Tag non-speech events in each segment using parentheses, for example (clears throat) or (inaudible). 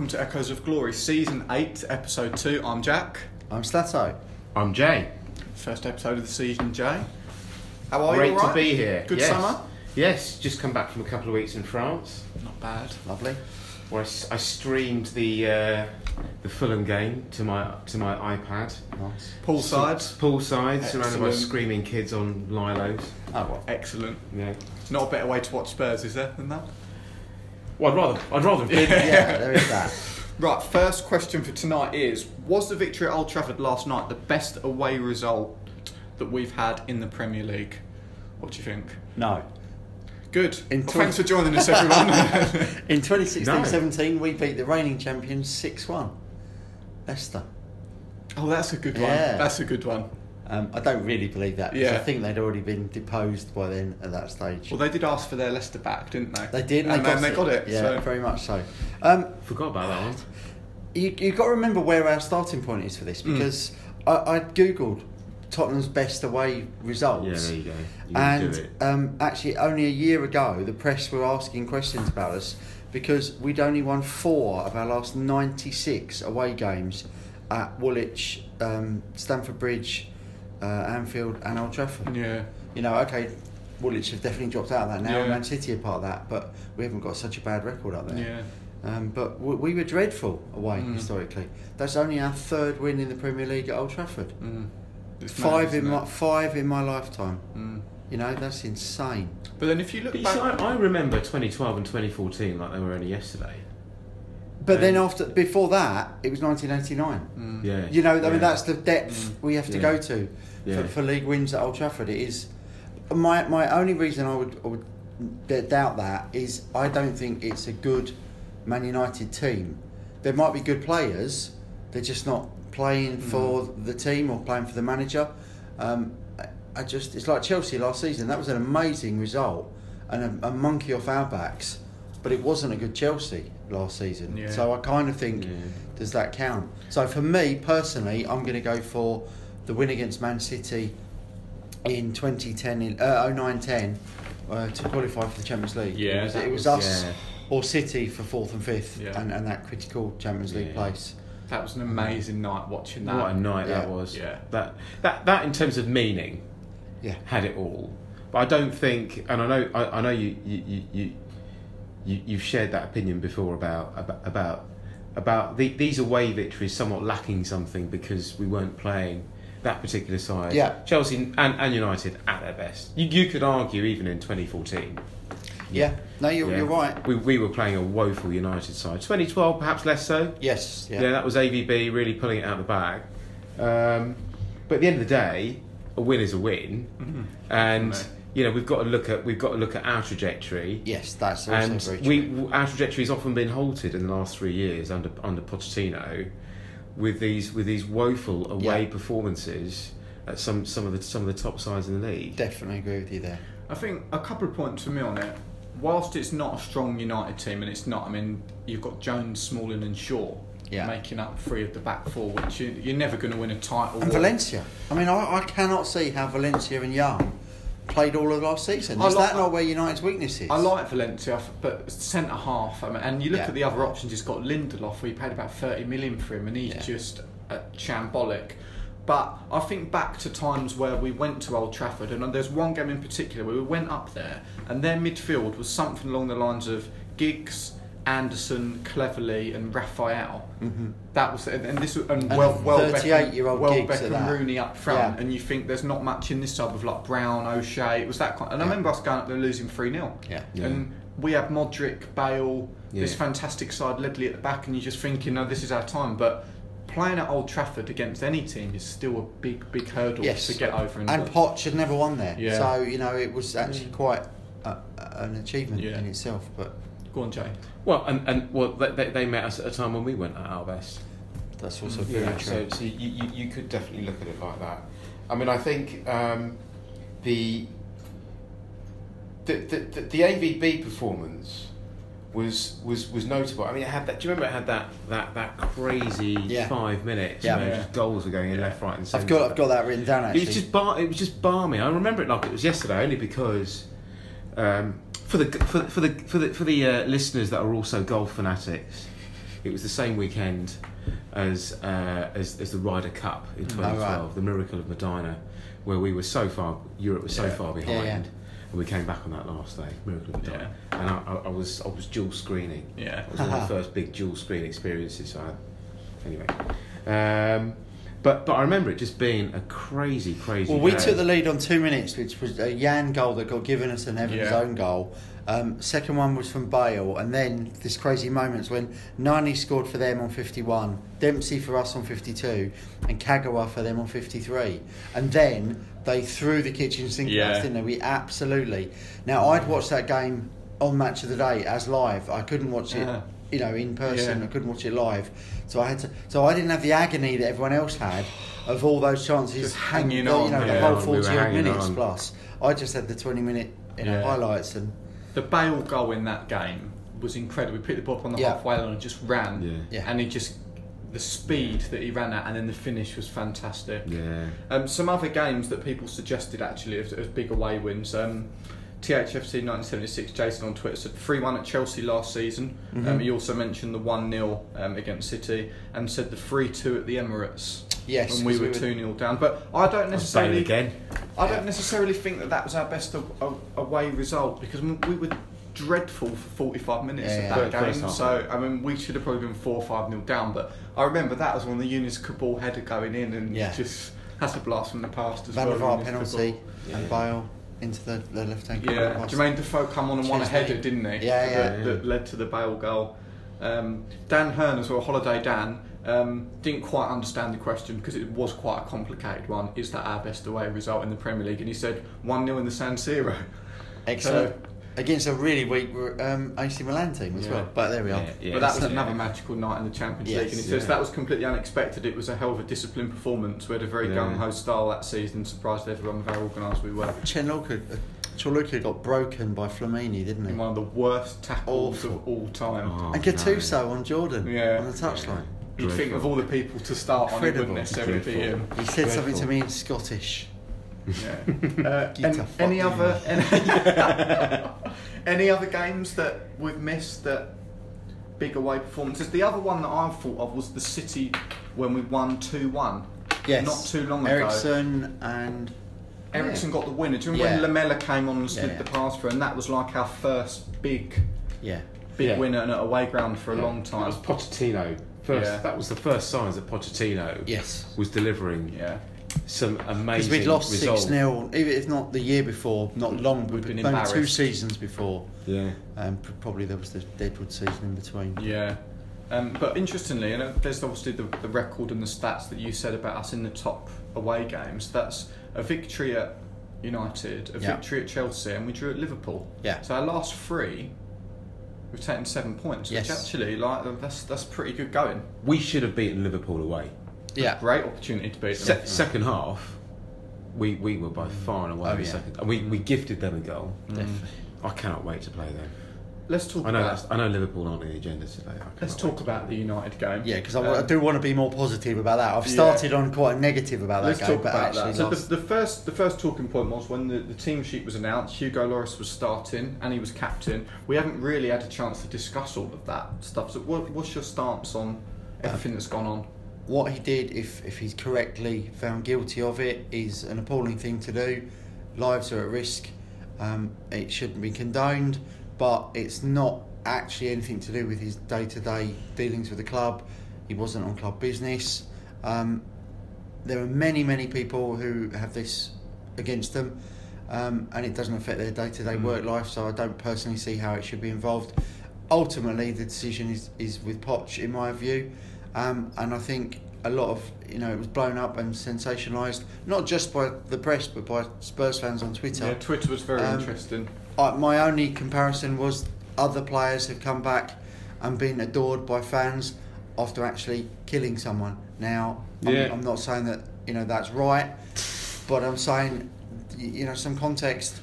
Hello and welcome to Echoes of Glory, Season 8, Episode 2. I'm Jack. I'm Slato. I'm Jay. First episode of the season, Jay. How are Great you? all to right? be here. Good yes. summer? Yes, just come back from a couple of weeks in France, Not bad. Lovely. where I streamed the uh, the Fulham game to my to my iPad. Nice. Poolside? Poolside, surrounded by screaming kids on lilos. Oh well. Excellent. Yeah. Not a better way to watch Spurs, is there, than that? Well, I'd rather I'd rather have been. Yeah, there is that. (laughs) Right, first question for tonight is Was the victory at Old Trafford last night the best away result that we've had in the Premier League? What do you think? No. Good. In Well, twen- thanks for joining us, everyone. (laughs) In 2016 No. 17, we beat the reigning champions 6 1. Leicester. oh, that's a good one. Yeah. That's a good one. Um, I don't really believe that because Yeah. I think they'd already been deposed by then at that stage. Well, they did ask for their Leicester back, didn't they? they did, and they then they got it. Yeah, so. very much so. Um, Forgot about that one. you, you've got to remember where our starting point is for this Mm. because I, I googled Tottenham's best away results. Yeah, there you go. You and do it. um, actually, only a year ago, the press were asking questions about us because we'd only won four of our last 96 away games at Woolwich, um, Stamford Bridge, uh, Anfield, and Old Trafford. Yeah. You know, okay, Woolwich have definitely dropped out of that now. Yeah. Man City are part of that, but we haven't got such a bad record up there. Yeah. Um, but we, we were dreadful away Mm. historically. That's only our third win in the Premier League at Old Trafford. Mm. Five mad, in my it? five in my lifetime. Mm. You know, that's insane. But then if you look But back, see, I, I remember 2012 and 2014 like they were only yesterday. But then after before that, it was 1989. Mm. Yeah. You know, I yeah. mean, that's the depth Mm. we have to Yeah. go to Yeah. for, for league wins at Old Trafford. It is my my only reason I would, I would doubt that is I don't think it's a good Man United team. There might be good players, they're just not playing Mm. for the team or playing for the manager. Um, I, just it's like Chelsea last season. That was an amazing result and a, a monkey off our backs, but it wasn't a good Chelsea last season. Yeah. So I kind of think Yeah. does that count? So for me personally, I'm going to go for the win against Man City in 2010, in, uh, 09-10 uh, to qualify for the Champions League. Yeah, it was, it was was- us yeah. or City for fourth and fifth, Yeah. and, and that critical Champions League Yeah. place. that was an amazing night watching that. What a night that was. Yeah. That that that in terms of meaning Yeah, had it all. But I don't think, and I know, I, I know you, you, you, you, you, you've shared that opinion before about about about, about the, these away victories somewhat lacking something because we weren't playing that particular side. Yeah. Chelsea and, and United at their best. You, you could argue even in 2014. yeah. No, you're, yeah, you're right. We, we were playing a woeful United side. 2012, perhaps less so. Yes, yeah. Yeah, that was AVB really pulling it out of the bag. Um, but at the end of the day, a win is a win, Mhm. and Right. you know we've got to look at we've got to look at our trajectory. Yes, that's also And very we, our trajectory has often been halted in the last three years under under Pochettino, with these with these woeful away Yeah. performances at some some of the some of the top sides in the league. Definitely agree with you there. I think a couple of points for me on it. Whilst it's not a strong United team, and it's not, I mean, you've got Jones, Smalling, and Shaw Yeah. making up three of the back four, which you, you're never going to win a title. And Valencia. I mean, I, I cannot see how Valencia and Young played all of last season. I Is like- that not where United's weakness is? I like Valencia, but centre half. I mean, and you look Yeah. at the other options. He's got Lindelof, where he paid about thirty million for him, and he's Yeah. just uh, shambolic. But I think back to times where we went to Old Trafford, and there's one game in particular where we went up there, and their midfield was something along the lines of Giggs, Anderson, Cleverley, and Raphael. Mhm. That was and this was and, And well, well 38-year-old well Beckham. Rooney up front, Yeah. and you think there's not much in this side of like Brown, O'Shea. It was that kind. And I remember us going up there losing three 0 Yeah. Yeah. and we had Modric, Bale, this fantastic side, Ledley at the back, and you're just thinking, no, this is our time. But playing at Old Trafford against any team is still a big, big hurdle Yes. to get over. And Poch had never won there. Yeah. So, you know, it was actually quite a, an achievement Yeah. in itself. But Go on, Jay. Well, and, and well, they- they, they met us at a time when we weren't at our best. that's also Mm, very Yeah, true. so, so you, you, you could definitely look at it like that. I mean, I think um, the, the, the the the AVB performance was was was notable. I mean, it had that. Do you remember it had that that that crazy Yeah. five minutes? Yeah. where Yeah. just goals were going in left, right, and centre. I've got, I've got that written down Actually, It was just bar. It was just balmy. I remember it like it was yesterday, only because um, for the for for the for the for the uh, listeners that are also golf fanatics, it was the same weekend as uh, as, as the Ryder Cup in Mm. 2012, Oh, right. the Miracle of Medinah, where we were so far, Europe was so Yeah. far Yeah, behind, yeah. and we came back on that last day, Miracle of Medinah, and I, I, I was I was dual screening. Yeah. It was one of the (laughs) first big dual screen experiences I had. Anyway, um, but but I remember it just being a crazy, crazy. Well, we took the lead on two minutes, which was a Jan goal that got given us and Evans' Yeah. own goal. Um, second one was from Bale, and then this crazy moments when Nani scored for them on 51, Dempsey for us on 52, and Kagawa for them on 53. And then they threw the kitchen sink at us, didn't they? We absolutely. Now, I'd watched that game on Match of the Day as live. I couldn't watch it, Uh-huh. You know, in person. Yeah. I couldn't watch it live. So I had to. So I didn't have the agony that everyone else had of all those chances, Just hanging and the, on. You know, the Yeah, whole we 40 odd minutes on. plus. I just had the 20 minute you know, Yeah. highlights and The Bale goal in that game was incredible. We picked the ball up on the Yeah. halfway line and just ran. Yeah. Yeah. And he just the speed that he ran at, and then the finish was fantastic. Yeah. Um, some other games that people suggested actually as, as big away wins. Um, THFC 1976, Jason on Twitter said 3 1 at Chelsea last season. Um, Mhm. he also mentioned the 1 0 um, against City and said the 3 2 at the Emirates yes, when we were 2 0 down. But I don't necessarily. again. I don't necessarily think that that was our best away result because we were dreadful for 45 minutes Yeah, of that first game. So I mean, we should have probably been four or five nil down. But I remember that was when the Younes Kaboul header going in and Yeah. just that's a blast from the past as Van well. Younes penalty Yeah. and Bale into the, the left hand Cabal. Yeah, Jermaine Defoe come on and won a header, didn't he? Yeah, yeah. That, that led to the Bale goal. Um, Dan Hearn as well, Holiday Dan. Um, didn't quite understand the question because it was quite a complicated one. Is that our best away result in the Premier League? And he said 1 0 in the San Siro. Excellent. Against a really weak um, AC Milan team as Yeah. well. But there we are. Yeah, yeah. but that was Yeah. another magical night in the Champions Yes, League, and he says that was completely unexpected. It was a hell of a disciplined performance. We had a very Yeah. gung ho style that season, surprised everyone with how organised we were. Chenluka, uh, Corluka got broken by Flamini, didn't he? In one of the worst tackles Awful. of all time. Oh, and Gattuso on Jordan Yeah. on the touchline. You'd think of all the people to start on, it wouldn't Incredible. necessarily be him. He said something to me in Scottish. Yeah. Uh, Get and the fuck any other any, (laughs) any other games that we've missed that big away performances? The other one that I thought of was the City when we won two one. Yes. Not too long ago. Eriksen and Eriksen got the winner. Do you remember Yeah. when Lamela came on and slid Yeah, yeah. the pass through? And that was like our first big, yeah. big Yeah. winner at away ground for a Yeah. long It time. was Pochettino. First, Yeah. that was the first signs that Pochettino Yes. was delivering Yeah, some amazing Because we'd lost resolve. 6 0, even if not the year before, not long, We'd but been maybe two seasons before. Yeah. Um, probably there was the Deadwood season in between. yeah. Um, but interestingly, you know, there's obviously the, the record and the stats that you said about us in the top away games. That's a victory at United, a Yeah. victory at Chelsea, and we drew at Liverpool. Yeah. So our last three, we've taken seven points. Yes. Which actually, like, that's that's pretty good going. We should have beaten Liverpool away. Yeah. Great opportunity to beat them. Se- second half, we, we were by far and away Oh, the yeah. second. We, we gifted them a goal. Definitely. I cannot wait to play them. Let's talk I know about I know Liverpool aren't on the agenda today. Let's talk wait to about the United game. Yeah, because I, Um, I do want to be more positive about that. I've Yeah. started on quite a negative about that Let's game, talk but about actually that. So the, the first, the first talking point was when the, the team sheet was announced. Hugo Lloris was starting, and he was captain. We haven't really had a chance to discuss all of that stuff. So, what, what's your stance on everything that's gone on? What he did, if, if he's correctly found guilty of it, is an appalling thing to do. Lives are at risk. Um, it shouldn't be condoned, but it's not actually anything to do with his day to day dealings with the club. He wasn't on club business. Um, there are many, many people who have this against them, um, and it doesn't affect their day to day work life, so I don't personally see how it should be involved. Ultimately, the decision is, is with Poch, in my view. Um, and I think a lot of you know it was blown up and sensationalised, not just by the press but by Spurs fans on Twitter. Yeah, Twitter was very Um, interesting. I, my only comparison was other players have come back and been adored by fans after actually killing someone. Now, Yeah. I'm, I'm not saying that you know that's right, but I'm saying you know some context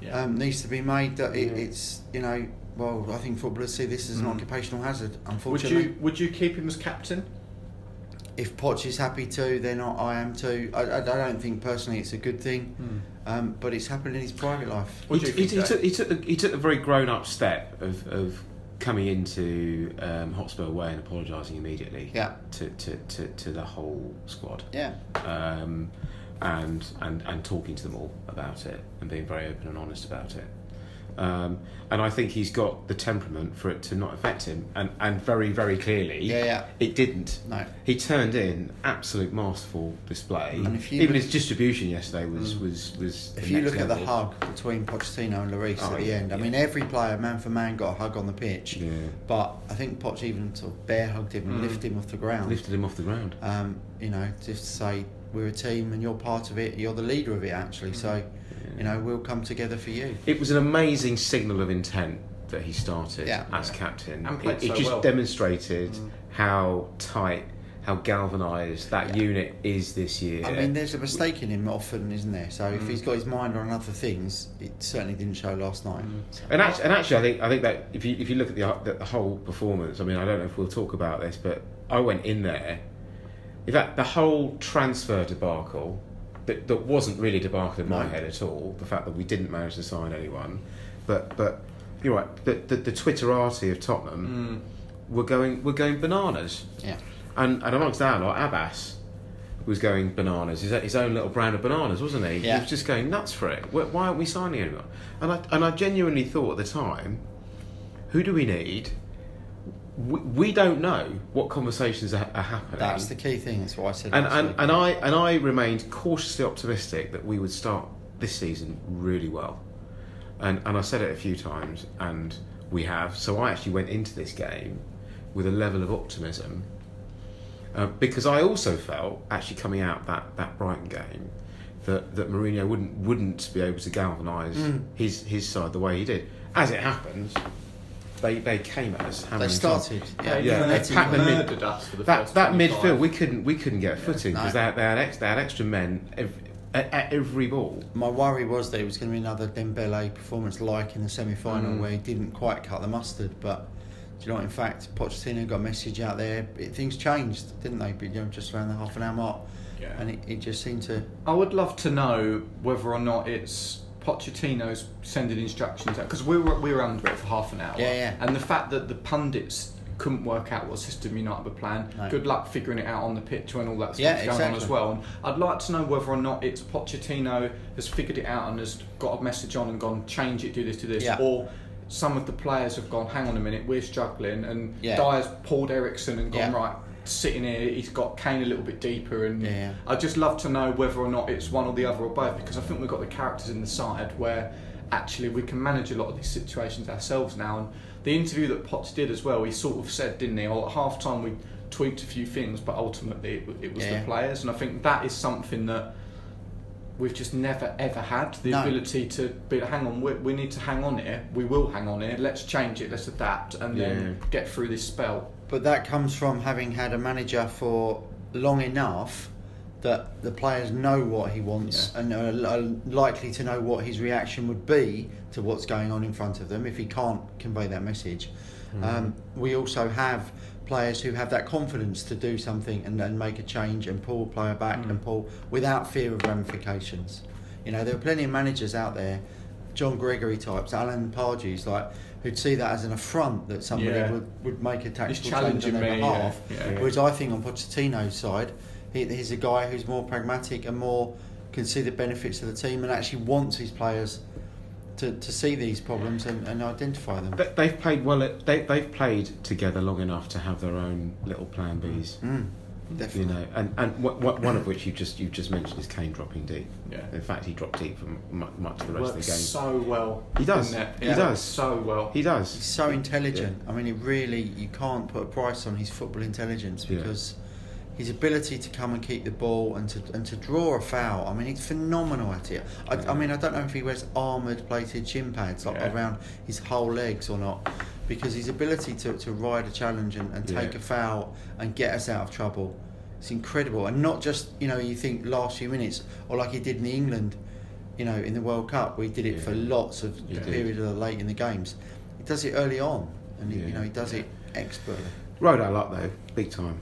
Yeah. um, needs to be made that it, Yeah. it's you know well I think footballers see this as an Mm. occupational hazard. Unfortunately, would you would you keep him as captain? if Poch is happy to, then I, I am too. I, I, I don't think personally it's a good thing, um, but it's happened in his private life. He, do he, think, he took, he took the, he took the very grown up step of, of coming into um, Hotspur away and apologising immediately Yeah. to, to, to, to the whole squad. Yeah. um, and, and and talking to them all about it and being very open and honest about it. Um, and I think he's got the temperament for it to not affect him, and, and very very clearly, Yeah, yeah. it didn't. No. He turned in absolute masterful display. And if you Even look- his distribution yesterday was was was. If you look at the hug between Pochettino and Lloris Oh, at the yeah, end, I mean, every player, man for man, got a hug on the pitch. Yeah. But I think Poch even sort of bear hugged him and Mm. lifted him off the ground. lifted him off the ground. Um, you know, just to say we're a team and you're part of it. You're the leader of it, actually. So, you know, we'll come together for you. It was an amazing signal of intent that he started Yeah. as captain. And played it it so just well. demonstrated Mm. how tight, how galvanised that Yeah. unit is this year. I mean, there's a mistake in him often, isn't there? So if Mm. he's got his mind on other things, it certainly didn't show last night. Mm. So- and actually, and actually, I think I think that if you if you look at the the, the whole performance, I mean, I don't know if we'll talk about this, but I went in there. In fact, the whole transfer debacle that, that wasn't really debacle in my No. head at all. The fact that we didn't manage to sign anyone, but but you're right. The the, the Twitterati of Tottenham Mm. were going were going bananas. Yeah. And, and amongst that lot, Abbas was going bananas. His, his own little brand of bananas, wasn't he? Yeah. He was just going nuts for it. Why why aren't we signing anyone? And I, and I genuinely thought at the time, who do we need? We, we don't know what conversations are, are happening. That's the key thing. That's what I said. and, and, and I and I remained cautiously optimistic that we would start this season really well. And and I said it a few times, and we have. So I actually went into this game with a level of optimism uh, because I also felt actually coming out that, that Brighton game that that Mourinho wouldn't wouldn't be able to galvanise Mm. his his side the way he did. As it happens, they they came at us. hammer they and started. Yeah, Yeah, even they packed we them in. murdered us for the that first that midfield we couldn't we couldn't get a footing no. because they, had- they had ex, they had extra men ev at, at every ball. My worry was that it was going to be another Dembele performance like in the semi-final Mm. where he didn't quite cut the mustard. But do you know what? In fact, Pochettino got a message out there. It, things changed, didn't they? But, you know, just around the half an hour mark, Yeah. and it, it just seemed to. I would love to know whether or not it's Pochettino's sending instructions out because we were we were under it for half an hour. Yeah, yeah. And the fact that the pundits couldn't work out what system United were playing. No. Good luck figuring it out on the pitch when all that stuff's Yeah, going on as well. And I'd like to know whether or not it's Pochettino has figured it out and has got a message on and gone change it, do this, do this, Yeah. or some of the players have gone, hang on a minute, we're struggling, and Yeah. Dier's pulled Eriksen and gone Yeah. right. Sitting here, he's got Kane a little bit deeper, and Yeah, yeah. I'd just love to know whether or not it's one or the other or both because I think we've got the characters in the side where actually we can manage a lot of these situations ourselves now. And the interview that Potts did as well, he sort of said, didn't he? Or at half time we tweaked a few things, but ultimately it, it was Yeah. the players. And I think that is something that we've just never ever had the No. ability to be hang on we, we need to hang on here we will hang on here let's change it let's adapt and then get through this spell But that comes from having had a manager for long enough that the players know what he wants Yeah. and are, likely to know what his reaction would be to what's going on in front of them if he can't convey that message. Um, we also have players who have that confidence to do something and then make a change and pull a player back Mm. and pull without fear of ramifications. You know, there are plenty of managers out there, John Gregory types, Alan Pardews, like who'd see that as an affront that somebody Yeah. would, would make a tactical change challenging on their me, behalf. yeah, yeah. Whereas I think on Pochettino's side, he, he's a guy who's more pragmatic and more can see the benefits of the team and actually wants his players to, to see these problems and, and identify them. They- They've played well. At, they they've played together long enough to have their own little plan Bs. Mm, You definitely. know, and and wh- wh- one of which you just you just mentioned is Kane dropping deep. yeah In fact, he dropped deep for mu- much of the rest works of the game. so well He does. doesn't? He does. so well He does. He's so intelligent. I mean, he really, you can't put a price on his football intelligence Yeah. because his ability to come and keep the ball and to and to draw a foul. I mean, he's phenomenal at it. I, I mean, I don't know if he wears armoured plated shin pads like Yeah. around his whole legs or not, because his ability to, to ride a challenge and, and take Yeah. a foul and get us out of trouble, it's incredible. And not just you know you think last few minutes or like he did in the England, you know, in the World Cup, where he did it Yeah. for lots of He did. period of the late in the games. He does it early on, and he, you know he does it expertly. Rode out luck though, big time.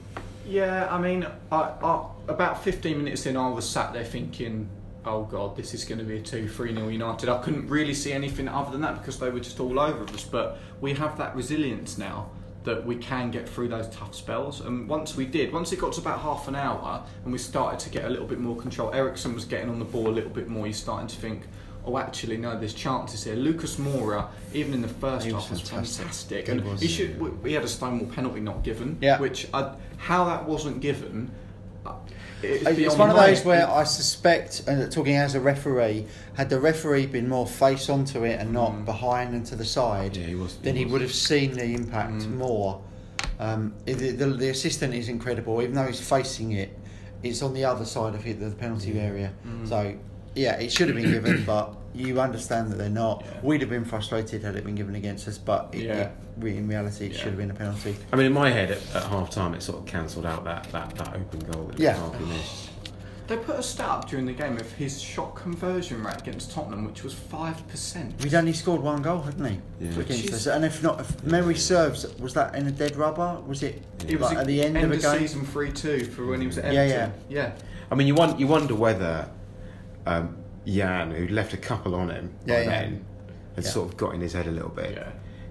Yeah, I mean, I, I, about 15 minutes in, I was sat there thinking, oh god, this is going to be a 2 3 0 United. I couldn't really see anything other than that because they were just all over us. But we have that resilience now that we can get through those tough spells. And once we did, once it got to about half an hour and we started to get a little bit more control, Eriksen was getting on the ball a little bit more. You're starting to think, oh, actually, no, there's chances here. Lucas Moura, even in the first He half, was fantastic. fantastic. And was. he should. we- We had a Stonewall penalty not given, Yeah. which I, how that wasn't given. Uh, It's, It's one of those where I suspect, and talking as a referee, had the referee been more face onto it and not Mm. behind and to the side, Yeah, he was- he then he was. would have seen the impact Mm. more. Um, the, the, the assistant is incredible, even though he's facing it, it's on the other side of it, the penalty Yeah. area. Mm. So, yeah, it should have been given, (clears throat) but you understand that they're not. Yeah. We'd have been frustrated had it been given against us, but it, Yeah. it, in reality, it Yeah. should have been a penalty. I mean, in my head, at, at half time, it sort of cancelled out that, that, that open goal that Yeah. Lukaku missed. They put a stat up during the game of his shot conversion rate against Tottenham, which was five percent. He'd only scored one goal, hadn't he? Yeah. Against us. is- And if not, if memory serves, was that in a dead rubber? Was it, It was like, a- at the end, of a game? season three two for when he was at Yeah, Everton. Yeah, I mean, you, won- you wonder whether um, Jan, who'd left a couple on him by Yeah, yeah. then, had Yeah. sort of got in his head a little bit.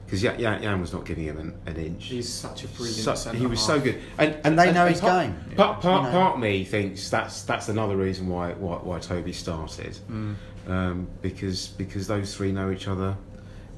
Because Jan, Jan, Jan was not giving him an, an inch. He's such a brilliant. So- he was so good, and And they know his part, game. Part, part, You know. part of me thinks that's that's another reason why why, why Toby started, Mm. um, because because those three know each other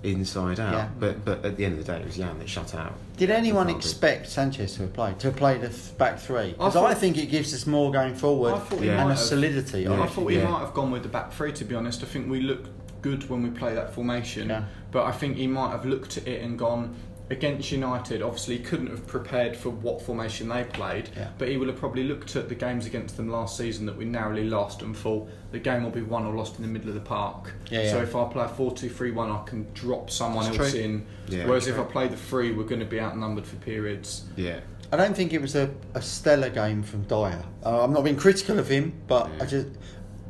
inside out. Yeah. But but at the end of the day, it was Jan that shut out. Did anyone expect Sanchez to have played to have played a th- back three? Because I I, think it gives us more going forward I thought he Yeah. and might a have- solidity. Yeah. I thought he Yeah. might have gone with the back three. To be honest, I think we looked good when we play that formation. Yeah. But I think he might have looked at it and gone against United. Obviously, couldn't have prepared for what formation they played. Yeah. But he would have probably looked at the games against them last season that we narrowly lost and thought the game will be won or lost in the middle of the park. Yeah, So yeah. if I play a 4-2-3-1, I can drop someone That's else true. in. Yeah. Whereas if I play the three, we're going to be outnumbered for periods. Yeah. I don't think it was a, a stellar game from Dier. Uh, I'm not being critical of him, but Yeah. I just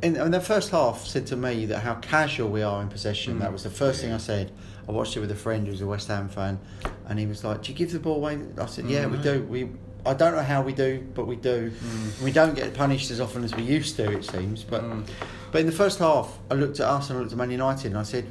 in, in the first half said to me that how casual we are in possession. Mm. That was the first thing I said. I watched it with a friend who's a West Ham fan, and he was like, "Do you give the ball away?" I said, "Yeah, we Mm. do. We I don't know how we do, but we do. Mm. We don't get punished as often as we used to, it seems. But Mm. but in the first half, I looked at us and I looked at Man United, and I said,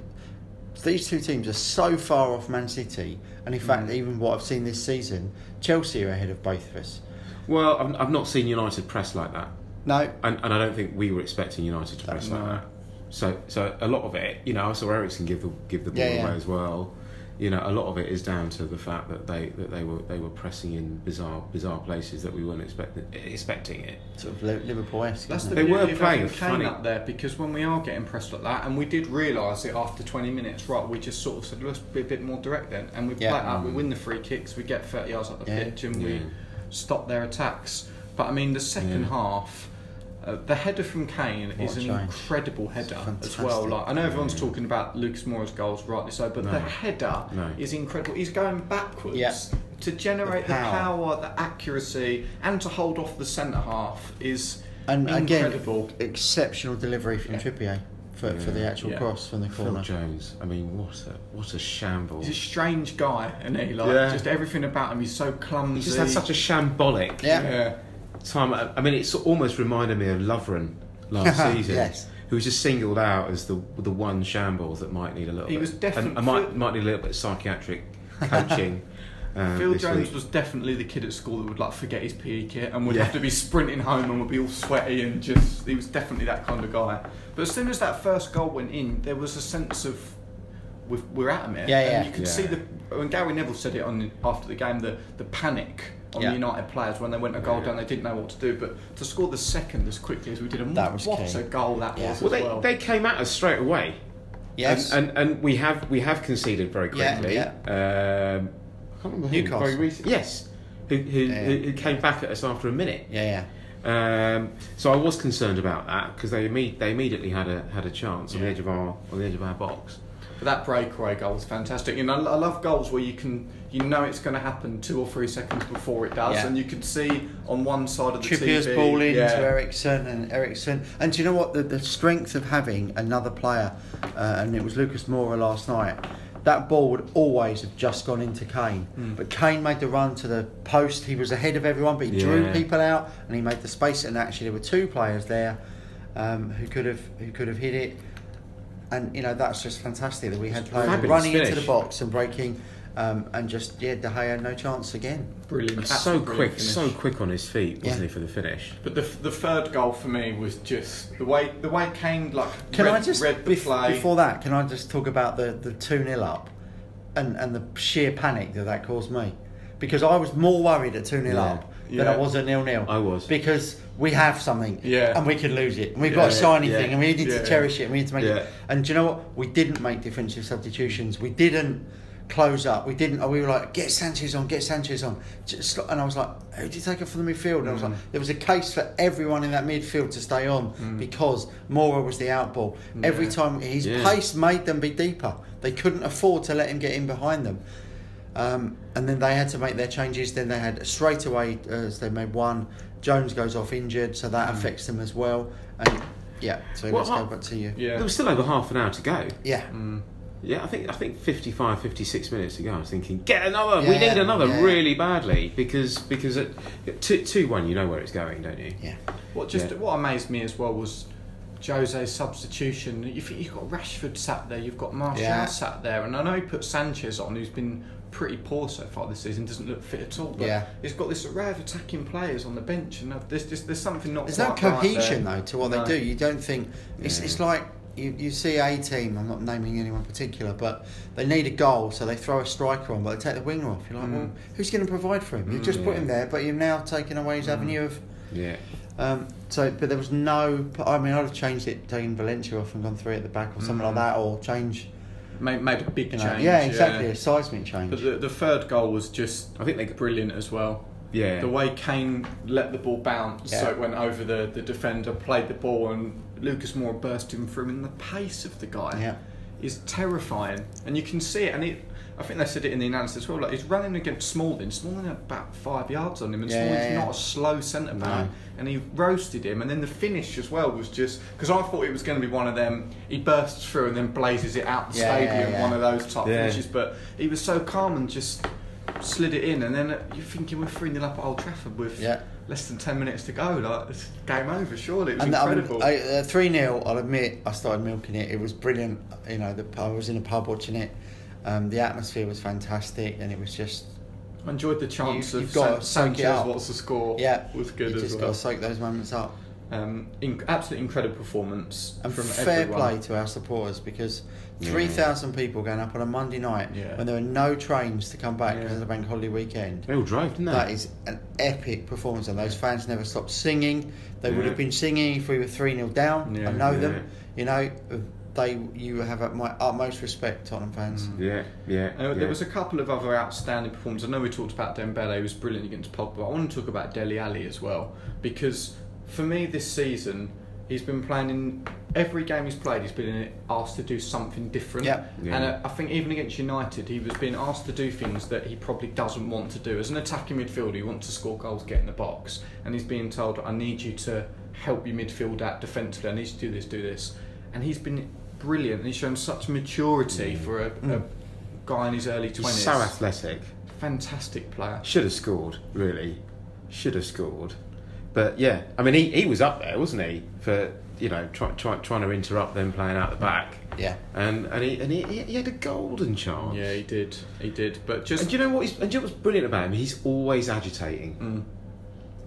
these two teams are so far off Man City, and in fact, Mm. even what I've seen this season, Chelsea are ahead of both of us. Well, I've, I've not seen United press like that, No, and, and I don't think we were expecting United to press like that. So so a lot of it, you know, I saw Eriksen give the give the ball Yeah, yeah. away as well. You know, a lot of it is down to the fact that they that they were they were pressing in bizarre bizarre places that we weren't expecting expecting it. sort of Liverpool-esque. That's the it? They were playing having funny. up there because when we are getting pressed like that, and we did realise it after 20 minutes, right? We just sort of said, let's be a bit more direct then, and we Yeah. play it up. We Mm. win the free kicks, we get 30 yards up the Yeah. pitch, and Yeah. we stop their attacks. But I mean, the second Yeah. half. Uh, the header from Kane What is an change. incredible header as well. Like I know everyone's Yeah. talking about Lucas Moura's goals, rightly so, but No. the header No. is incredible. He's going backwards Yeah. to generate The the power. power. the accuracy, and to hold off the centre half is and incredible. again, exceptional delivery from Yeah. Trippier for, for the actual Yeah. cross from the corner. Phil corner. Jones, I mean, what a what a shambles. He's a strange guy, and he like Yeah. just everything about him. He's so clumsy. He just had such a shambolic Yeah. Yeah. time. I I mean, it sort- almost reminded me of Lovren last (laughs) season. Yes. Who was just singled out as the the one shambles that might need a little He bit. was definitely- and I might might need a little bit of psychiatric coaching. (laughs) um, Phil Jones week. was definitely the kid at school that would like forget his PE kit and would Yeah. have to be sprinting home and would be all sweaty and just he was definitely that kind of guy. But as soon as that first goal went in, there was a sense of we've, we're at him here. Yeah, And yeah. you could Yeah. see the when Gary Neville said it on after the game the the panic on Yeah. the United players when they went a goal Yeah. down, they didn't know what to do. But to score the second as quickly as we did, and That was what key. a goal that Yeah. was Well, as they, well. they came at us straight away. Yes. and, and and we have we have conceded very Yeah, quickly. Um, I can't remember who, Newcastle. Very recent, yes, who who, Yeah. who who came back at us after a minute. yeah, yeah. Um, so I was concerned about that because they imme- they immediately had a had a chance on the edge of our on the edge of our box. But that breakaway goal was fantastic. And I, I love goals where you can you know it's going to happen two or three seconds before it does, Yeah. and you can see on one side of the Trippier's TV. ball in yeah. Eriksen and Eriksen. And do you know what? The, the strength of having another player, uh, and it was Lucas Moura last night, that ball would always have just gone into Kane. Mm. But Kane made the run to the post. He was ahead of everyone, but he drew people out and he made the space. And actually, there were two players there. um, who could have who could have hit it. And you know that's just fantastic that we had players Fabulous running into the box and breaking, um, and just yeah, De Gea had no chance again. Brilliant. so absolutely quick, brilliant so quick on his feet, wasn't Yeah. he, for the finish? But the the third goal for me was just the way the way Kane like Can read, I just read the bef- play. before that? Can I just talk about the the two 0 up, and and the sheer panic that that caused me, because I was more worried at two 0 Yeah. up than I was at nil nil. I was. because we have something, Yeah. and we could lose it, and we've Yeah, got a shiny yeah, thing, and we need yeah. to cherish it, and we need to make it. And do you know what? We didn't make defensive substitutions. We didn't close up. We didn't. We were like, get Sanchez on, get Sanchez on. Just, and I was like, who did you take it from the midfield? And I was Mm. like, there was a case for everyone in that midfield to stay on Mm. because Moura was the outball. Every time his pace made them be deeper. They couldn't afford to let him get in behind them. Um, and then they had to make their changes. Then they had straight away uh, as they made one. Jones goes off injured, so that affects them as well. And yeah, so Well, let's go back to you. yeah. There was still over half an hour to go. Yeah, Mm. Yeah, I think I think 55, 56 minutes to go. I was thinking, get another. we need another yeah. really badly because because at two two one, you know where it's going, don't you? yeah, What just Yeah. what amazed me as well was Jose's substitution. You think you've got Rashford sat there, you've got Martial Yeah. sat there, and I know he put Sanchez on, who's been pretty poor so far this season, doesn't look fit at all. But Yeah. he's got this array of attacking players on the bench, and there's just there's something not. There's no right cohesion there. though to what No. they do. You don't think it's Yeah. it's like you, you see a team. I'm not naming anyone particular, but they need a goal, so they throw a striker on, but they take the winger off. You're like, Mm. well, who's going to provide for him? You've just put yeah. him there, but you've now taken away his Mm. avenue of. Yeah. Um, so, but there was no. I mean, I'd have changed it, taken Valencia off and gone three at the back or something Mm. like that, or change. Made, made a big You know, change. yeah, exactly, a seismic change. But the, the third goal was just I think they brilliant as well. yeah. The way Kane let the ball bounce, so it went over the, the defender, played the ball, and Lucas Moura burst him through. And the pace of the guy Yeah. is terrifying, and you can see it. And it, I think they said it in the analysis as well. Like he's running against Smalling. Smalling had about five yards on him, and Yeah, Smalling's yeah, yeah. not a slow centre back. No. And he roasted him, and then the finish as well was just because I thought it was going to be one of them. He bursts through and then blazes it out the stadium, one of those type Yeah. finishes. But he was so calm and just slid it in, and then uh, you're thinking we're three 0 up at Old Trafford with less than ten minutes to go. Like it's game over. Surely it was And mean, incredible. Uh, three 0 I'll admit, I started milking it. It was brilliant. You know, the, I was in a pub watching it. Um, the atmosphere was fantastic, and it was just I enjoyed the chance You- of you've got San- soak it Sanchez. up. What's the score? yeah, was good You as just well. got to soak those moments up. Um, in, absolutely incredible performance And from fair everyone. play to our supporters because Yeah. 3,000 people going up on a Monday night Yeah. when there were no trains to come back because Yeah. of the bank holiday weekend. They all drove, didn't they? That is an epic performance, and those fans never stopped singing. They would have been singing if we were 3 0 down. Yeah. I know Yeah. them. You know, they you have at my utmost respect, Tottenham fans. Mm. Yeah, yeah. Uh, yeah. There was a couple of other outstanding performances. I know we talked about Dembele, who was brilliant against Pogba. I want to talk about Dele Alli as well because for me this season he's been playing in every game he's played. He's been asked to do something different. Yeah. Yeah. And uh, I think even against United, he was being asked to do things that he probably doesn't want to do. As an attacking midfielder, he wants to score goals, get in the box, and he's being told, "I need you to help your midfield out defensively. I need you to do this, do this." And he's been brilliant. And he's shown such maturity Mm. for a, a Mm. guy in his early twenties. so athletic. Fantastic player. Should have scored, really. Should have scored. But yeah, I mean, he, he was up there, wasn't he? For you know, try, try, trying to interrupt them playing out the back, Yeah. and and he and he, he had a golden chance. Yeah, he did. He did. But just And do you know what? He's, and do you know what's brilliant about him? He's always agitating. Mm.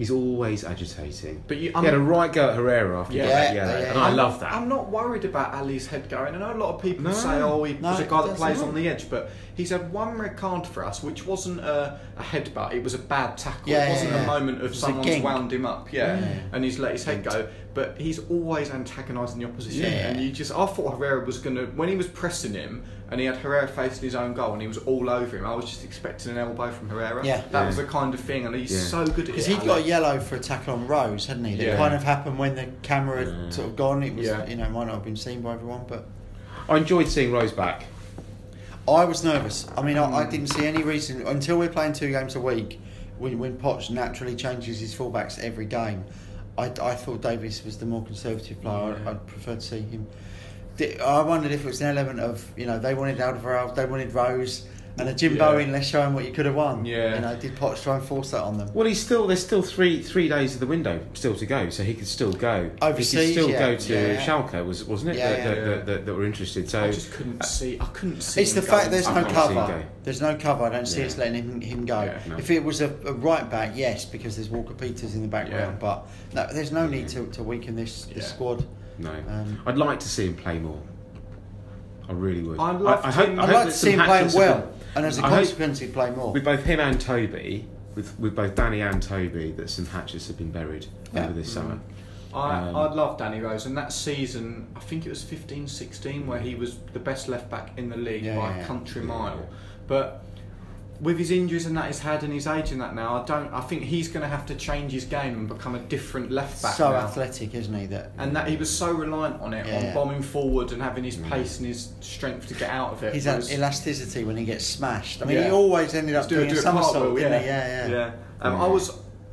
He's always agitating. But you, he had a right go at Herrera after Yeah. that Yeah, yellow, yeah, and I I'm- love that. I'm not worried about Alli's head going. I know a lot of people No. say, "Oh, he No, was a guy that doesn't. plays on the edge," but he's had one red card for us, which wasn't a, a headbutt. It was a bad tackle. Yeah, it wasn't yeah, a yeah. moment of someone's wound him up. Yeah, Yeah. and he's let his head go. But he's always antagonising the opposition, Yeah. and you just I thought Herrera was gonna when he was pressing him. And he had Herrera facing his own goal, and he was all over him. I was just expecting an elbow from Herrera. Yeah. that Yeah. was the kind of thing, and he's Yeah. so good at Because it. he got yellow for a tackle on Rose, hadn't he? That Yeah. kind of happened when the camera had Yeah. sort of gone. It was, Yeah. you know, might not have been seen by everyone, but I enjoyed seeing Rose back. I was nervous. I mean, I, I Mm. didn't see any reason until we're playing two games a week. When, when Poch naturally changes his fullbacks every game, I, I thought Davies was the more conservative player. Yeah. I'd prefer to see him. Di- I wondered if it was an element of you know they wanted Alvarez, they wanted Rose, And a Jim Yeah. Bowen, let's show him what you could have won. Yeah. You know, did Potts try and force that on them? Well, he's still there's still three three days of the window still to go, so he could still go. Overseas, he could still yeah, go to yeah. Schalke, was wasn't it? Yeah, that, yeah. that, Yeah. That, that, that were interested. So I just couldn't uh, see. I couldn't see. It's him the fact going there's I no can't see him cover. There's no cover. I don't see Yeah. us letting him, him go. Yeah, no. If it was a, a right back, yes, because there's Walker Peters in the background. Yeah. But no, there's no need to, to weaken this, this Yeah. squad. No, Um, I'd like to see him play more. I really would. I'd love I, I to- hope, I'd hope like to see him playing hatchets well, been- and as a I consequence, he'd play more. with both him and Toby, with with both Danny and Toby, that some hatchets have been buried Yeah. over this summer. I, Um, I'd love Danny Rose, and that season, I think it was 15 16, where he was the best left back in the league Yeah, by yeah, a yeah. country mile. But with his injuries and that he's had and his age and that now, I don't. I think he's going to have to change his game and become a different left back so now. athletic, isn't he? That And that he was so reliant on it, Yeah. on bombing forward and having his Mm. pace and his strength to get out of it. his was- elasticity when he gets smashed. I mean, Yeah. he always ended up do- doing do a somersault, yeah. he? Yeah, yeah. Yeah, um, Yeah. I was.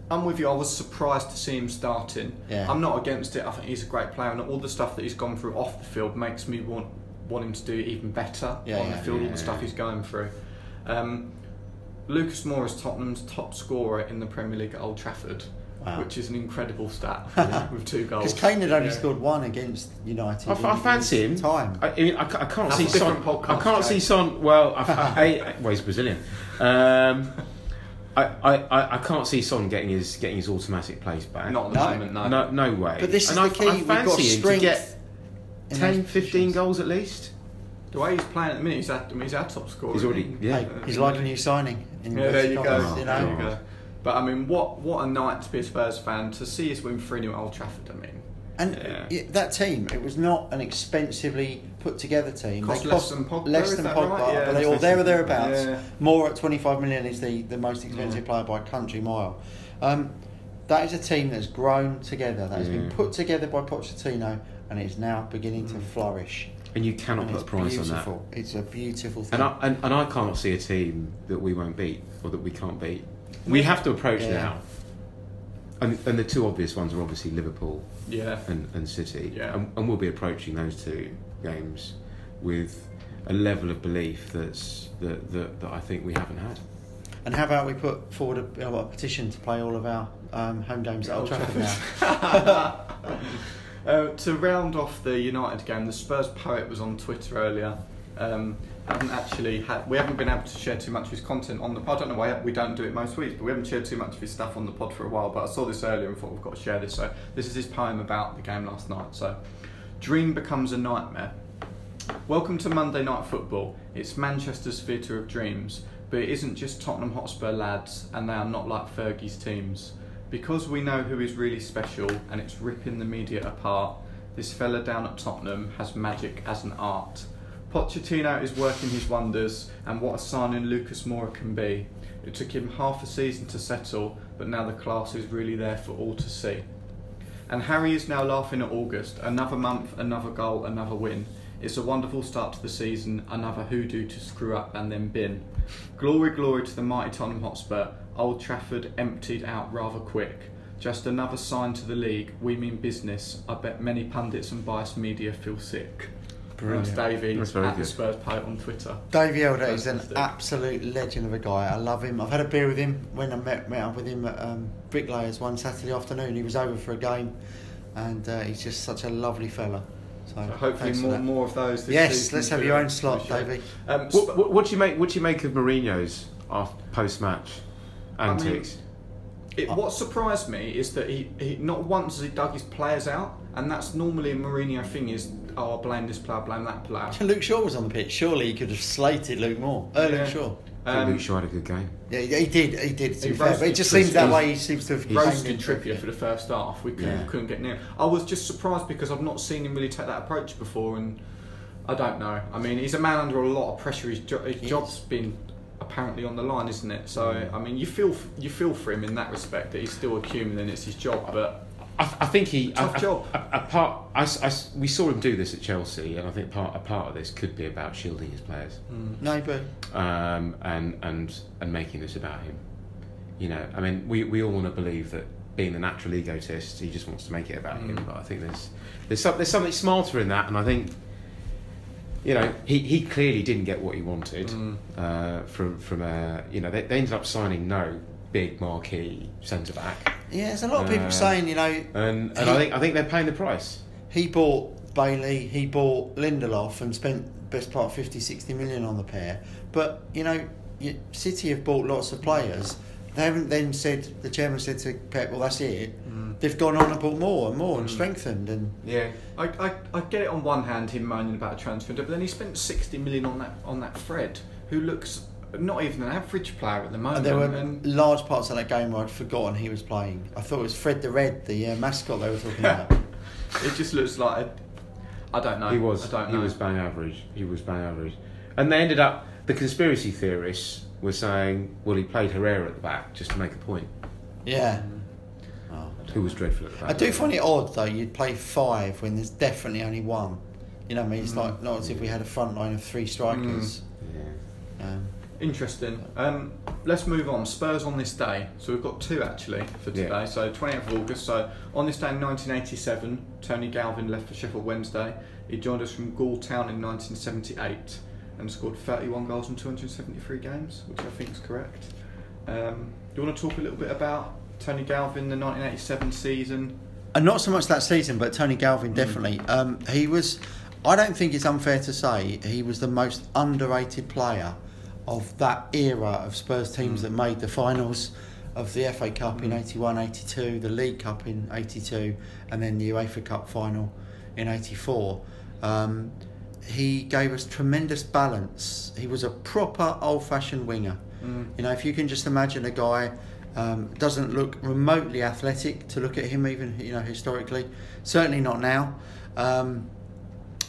I'm with you. I was surprised to see him starting. Yeah. I'm not against it. I think he's a great player, and all the stuff that he's gone through off the field makes me want want him to do even better on the field. All the stuff he's going through. Um, Lucas Moura is Tottenham's top scorer in the Premier League at Old Trafford, Wow. which is an incredible stat (laughs) with two goals. Because Kane had only Yeah. scored one against United. I, I in- fancy him. Time. I, I mean, I, I can't That's see Son. podcast, I can't see Son. Well, I, I, (laughs) I, well, he's Brazilian. Um, I, I, I, I can't see Son getting his getting his automatic place back. Not at the No. moment, no. no, no way. But this and is I, the key. I We've got fancy him to strength get 10, 15 positions. goals at least. The way he's playing at the minute, he's at, I mean, he's our top scorer. He's already- isn't he? yeah. Hey, he's like a new signing. In Yeah, there you inverted go. commas, You There know? you go. But I mean, what what a night to be a Spurs fan to see us win 3 0 at Old Trafford. I mean, And Yeah. y- that team, it was not an expensively put together team. Cost They less than Pogba, less than that Pogba, right? Yeah, but they it's all there or thereabouts. yeah. Moura at 25 million is the, the most expensive Yeah. player by country mile. Um, that is a team that's grown together, that has been put together by Pochettino, and is now beginning to Mm. flourish. And you cannot And put a it's price on that. It's a beautiful thing. And I, and, and I can't see a team that we won't beat or that we can't beat. We have to approach Yeah. now. And, and the two obvious ones are obviously Liverpool yeah. and, and City. Yeah. And, and we'll be approaching those two games with a level of belief that's that, that, that I think we haven't had. And how about we put forward a, a petition to play all of our um, home games at Old Old Trafford now? (laughs) (laughs) Uh, to round off the United game, the Spurs poet was on Twitter earlier. Um, haven't actually had, we haven't been able to share too much of his content on the pod. I don't know why we don't do it most weeks, but we haven't shared too much of his stuff on the pod for a while. But I saw this earlier and thought we've got to share this. So this is his poem about the game last night. So, dream becomes a nightmare. Welcome to Monday Night Football. It's Manchester's theatre of dreams, but it isn't just Tottenham Hotspur lads, and they are not like Fergie's teams. Because we know who is really special, and it's ripping the media apart, this fella down at Tottenham has magic as an art. Pochettino is working his wonders, and what a signing Lucas Moura can be. It took him half a season to settle, but now the class is really there for all to see. And Harry is now laughing at August. Another month, another goal, another win. It's a wonderful start to the season, another hoodoo to screw up and then bin. Glory, glory to the mighty Tottenham Hotspur. Old Trafford emptied out rather quick. Just another sign to the league. We mean business. I bet many pundits and biased media feel sick. That's Davey That's very at the good. Spurs Poet on Twitter. Davey Elder is an absolute legend of a guy. I love him. I've had a beer with him when I met, met up with him at um, Bricklayers one Saturday afternoon. He was over for a game, and uh, he's just such a lovely fella. So, So hopefully more more of those. This Yes, season let's have your own slot, Appreciate. Davey. Um, What, what, what do you make? What do you make of Mourinho's post match I mean, antics? It, what surprised me is that he, he not once has he dug his players out, and that's normally a Mourinho thing. Is oh, I blame this player, blame that player. (laughs) Luke Shaw was on the pitch. Surely he could have slated Luke Moore. Uh, Yeah. Luke Shaw. I think Um, Luke Shaw had a good game. Yeah, he did. He did. To He be fair, but it just Chris- seems that way. He seems to have he's roasted blamed him. Trippier for the first half. We couldn't, Yeah. couldn't get near. him. I was just surprised because I've not seen him really take that approach before, and I don't know. I mean, he's a man under a lot of pressure. His, jo- his He job's been apparently on the line, isn't it? So I mean, you feel you feel for him in that respect that he's still a human and it's his job. But I, I think he Tough a, job. A, a part, I s- I s- we saw him do this at Chelsea, and I think part a part of this could be about shielding his players No, but um, and and and making this about him. You know, I mean, we, we all want to believe that being the natural egotist, he just wants to make it about him. Mm. But I think there's there's some, there's something smarter in that, and I think you know, he, he clearly didn't get what he wanted Mm. uh, from from a you know they, they ended up signing no big marquee centre back, Yeah, there's a lot of people Uh, saying, you know, and and He- I think I think they're paying the price. he bought Bailly, he bought Lindelof and spent best part of 50, 60 million on the pair. But, you know, City have bought lots of players. They haven't then said, the chairman said to Pep, well, that's it. Mm. They've gone on and bought more and more and Mm. strengthened. And Yeah. I, I, I get it on one hand him moaning about a transfer, but then he spent sixty million on that on that Fred, who looks not even an average player at the moment. And there were and- large parts of that game where I'd forgotten he was playing. I thought it was Fred the Red, the uh, mascot they were talking about. (laughs) it just looks like a, I don't know. He was I don't know. he was bang average. He was bang average, and they ended up. The conspiracy theorists were saying, well, he played Herrera at the back just to make a point. yeah. Oh. Who was dreadful at the back. I do find it odd though. You'd play five when there's definitely only one. You know what I mean? It's Mm. like not as if we had a front line of three strikers. Yeah. Um, Interesting. Um, let's move on. Spurs on this day. So we've got two actually for Yeah. today. So 28th of August. So on this day in 1987, Tony Galvin left for Sheffield Wednesday. He joined us from Goole Town in 1978 and scored 31 goals in 273 games, which I think is correct. Um, do you want to talk a little bit about Tony Galvin, the 1987 season? and not so much that season, but Tony Galvin Mm. definitely. Um, he was. I don't think it's unfair to say he was the most underrated player of that era of Spurs teams Mm. that made the finals of the FA Cup in Mm. 81 82, the League Cup in 82, and then the UEFA Cup final in 84. Um, he gave us tremendous balance. He was a proper old fashioned winger. Mm. You know, if you can just imagine a guy um, doesn't look remotely athletic to look at him, even you know historically, certainly not now. Um,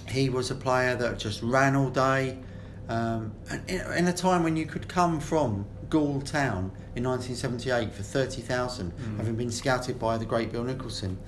he was a player that just ran all day, um, and in, a time when you could come from Goole Town in 1978 for 30,000, Mm. having been scouted by the great Bill Nicholson,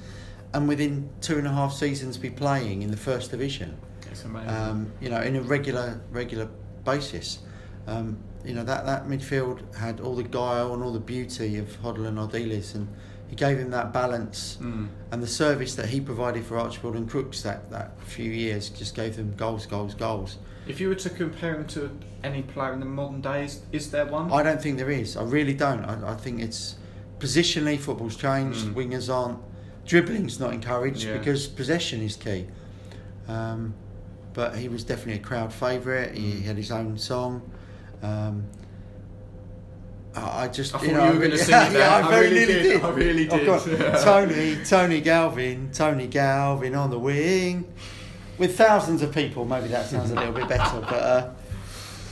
and within two and a half seasons be playing in the first division amazing. um, you know, in a regular regular basis. Um, you know that that midfield had all the guile and all the beauty of Hoddle and Ardiles, and he gave him that balance Mm. and the service that he provided for Archibald and Crooks that that few years just gave them goals, goals, goals. If you were to compare him to any player in the modern days, is there one? I don't think there is. I really don't. I, I think it's positionally football's changed. Mm. Wingers aren't dribbling's not encouraged Yeah. because possession is key. Um, but he was definitely a crowd favourite. He Mm. had his own song. Um, I I just, I thought you you were really- (laughs) sing it yeah. I I very really nearly did. did. I really Oh, did. God. (laughs) Tony, Tony Galvin, Tony Galvin on the wing, with thousands of people. Maybe that sounds a little bit better, but. Uh,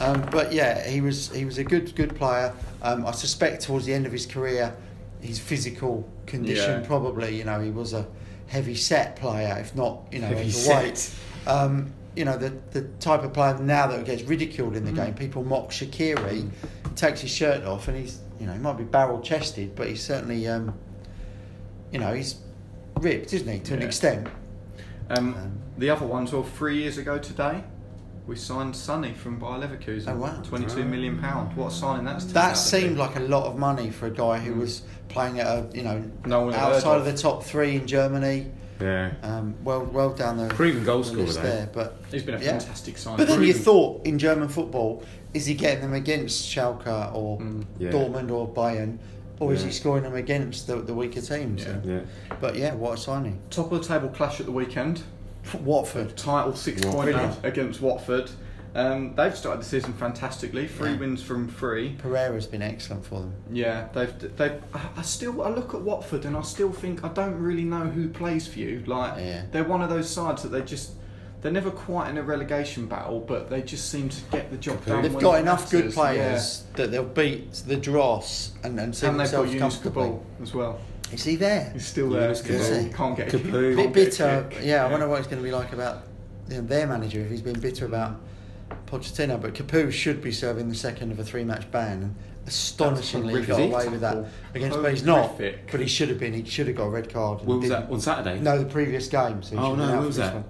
um, but yeah, he was he was a good good player. Um, I suspect towards the end of his career, his physical condition Yeah. probably you know he was a heavy set player, if not you know Heavy overweight. Um, you know the the type of player now that gets ridiculed in the Mm. game. People mock Shaqiri, he takes his shirt off and he's you know he might be barrel chested, but he's certainly um, you know he's ripped, isn't he, to an extent. Um, Um, the other ones, well, three years ago today, we signed Sonny from Bayer Leverkusen. Oh, wow. Twenty-two million pound. What a signing that's That seemed like a lot of money for a guy who Mm. was playing at a you know No one had heard outside of. of the top three in Germany. Yeah. Um, well, well down the Proven goal the scorer, list there. But He's been a yeah. fantastic signing. But then you thought in German football, is he getting them against Schalke or Mm. Yeah. Dortmund or Bayern, or is Yeah. he scoring them against the, the weaker teams? Yeah. Yeah. But yeah, what a signing! Top of the table clash at the weekend. Watford. Title six Watford. pointer against Watford. Um, they've started the season fantastically. Three Yeah. wins from three. Pereyra's been excellent for them. Yeah, they've they. I still I look at Watford and I still think I don't really know who plays for you. Like Yeah. they're one of those sides that they just they're never quite in a relegation battle, but they just seem to get the job done. They've got it enough good matters. players that they'll beat the Dross and, and see Yeah. And they've got themselves Younes comfortably. Kaboul as well. Is he there? He's still there. Younes Yeah, Kaboul. he can't get a kick. bit can't bitter. kick. Yeah, I wonder what it's going to be like about you know, their manager if he's been bitter about Pochettino. But Capoue should be serving the second of a three-match ban. And astonishingly, he got horrific. away with that Tackle. against. But he's not. Horrific. But he should have been. He should have got a red card. When was didn't. that? On Saturday? No, the previous game. So he Oh should have been no, who was that? one.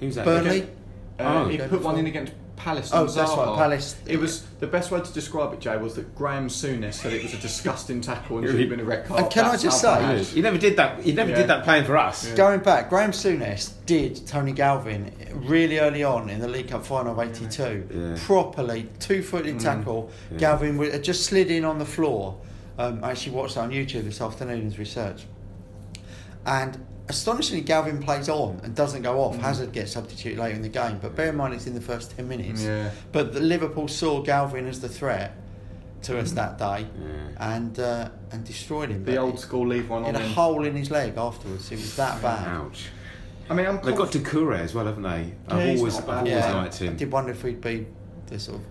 Who was that? Burnley. Uh, Oh, he okay. put one in against Palace. Oh, that's Zaha. right, Palace- It was the best way to describe it, Jay, was that Graham Souness said it was a disgusting tackle and (laughs) Yeah, should have been a red card. And can I just say- bad. He never did that. He never Yeah. did that playing for us. Yeah. Going back, Graham Souness did Tony Galvin really early on in the League Cup final of '82. Yeah. Properly, two-footed Mm. tackle. Yeah. Galvin had just slid in on the floor. Um, I actually watched that on YouTube this afternoon as research. And astonishingly, Galvin plays on and doesn't go off. Mm. Hazard gets substituted later in the game, but bear in mind it's in the first ten minutes. Yeah. But the Liverpool saw Galvin as the threat to us that day, Yeah. and uh, and destroyed him. The old school leave one in on a him. hole in his leg afterwards. It was that bad. Ouch. I mean, I'm They've got conf- as well, haven't they? I've Yeah, always, I've always Yeah, liked I him. did wonder if he'd be the sort of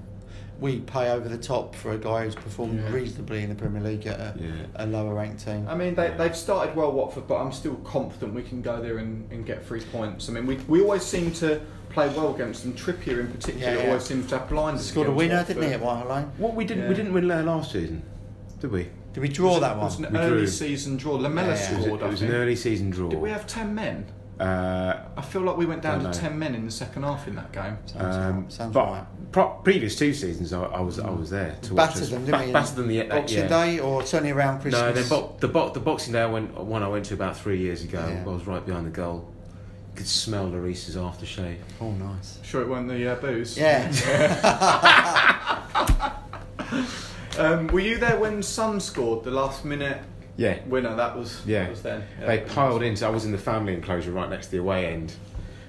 we pay over the top for a guy who's performed Yeah. reasonably in the Premier League at a, Yeah. a lower ranked team. I mean, they, they've started well, Watford, but I'm still confident we can go there and, and get three points. I mean, we, we always seem to play well against them. Trippier in particular Yeah, yeah. always seems to have blinders. Scored a winner, Watford. didn't he, at White Hart Lane? What we didn't Yeah. we didn't win there last season, did we? Did we draw Was it- that It was one? an We early drew. season draw. Lamela Yeah, yeah. It was, scored, it I was an early season draw. Did we have 10 men? Uh, I feel like we went down to know. 10 men in the second half in that game. Sounds um. Sounds but right. pro- previous two seasons, I, I was I was there to watch Battered us. them, didn't we? Battered them the that, Boxing yeah. Day or certainly around Christmas? No, then bo- the bo- the Boxing Day I went, one I went to about three years ago. Yeah. I was right behind the goal. You could smell Lloris's aftershave. Oh, nice. Sure, it weren't the uh, booze. Yeah. (laughs) (laughs) Um, were you there when Son scored the last minute Yeah. winner? That was. Yeah. That was then. Yeah, They piled nice. in. So I was in the family enclosure right next to the away end,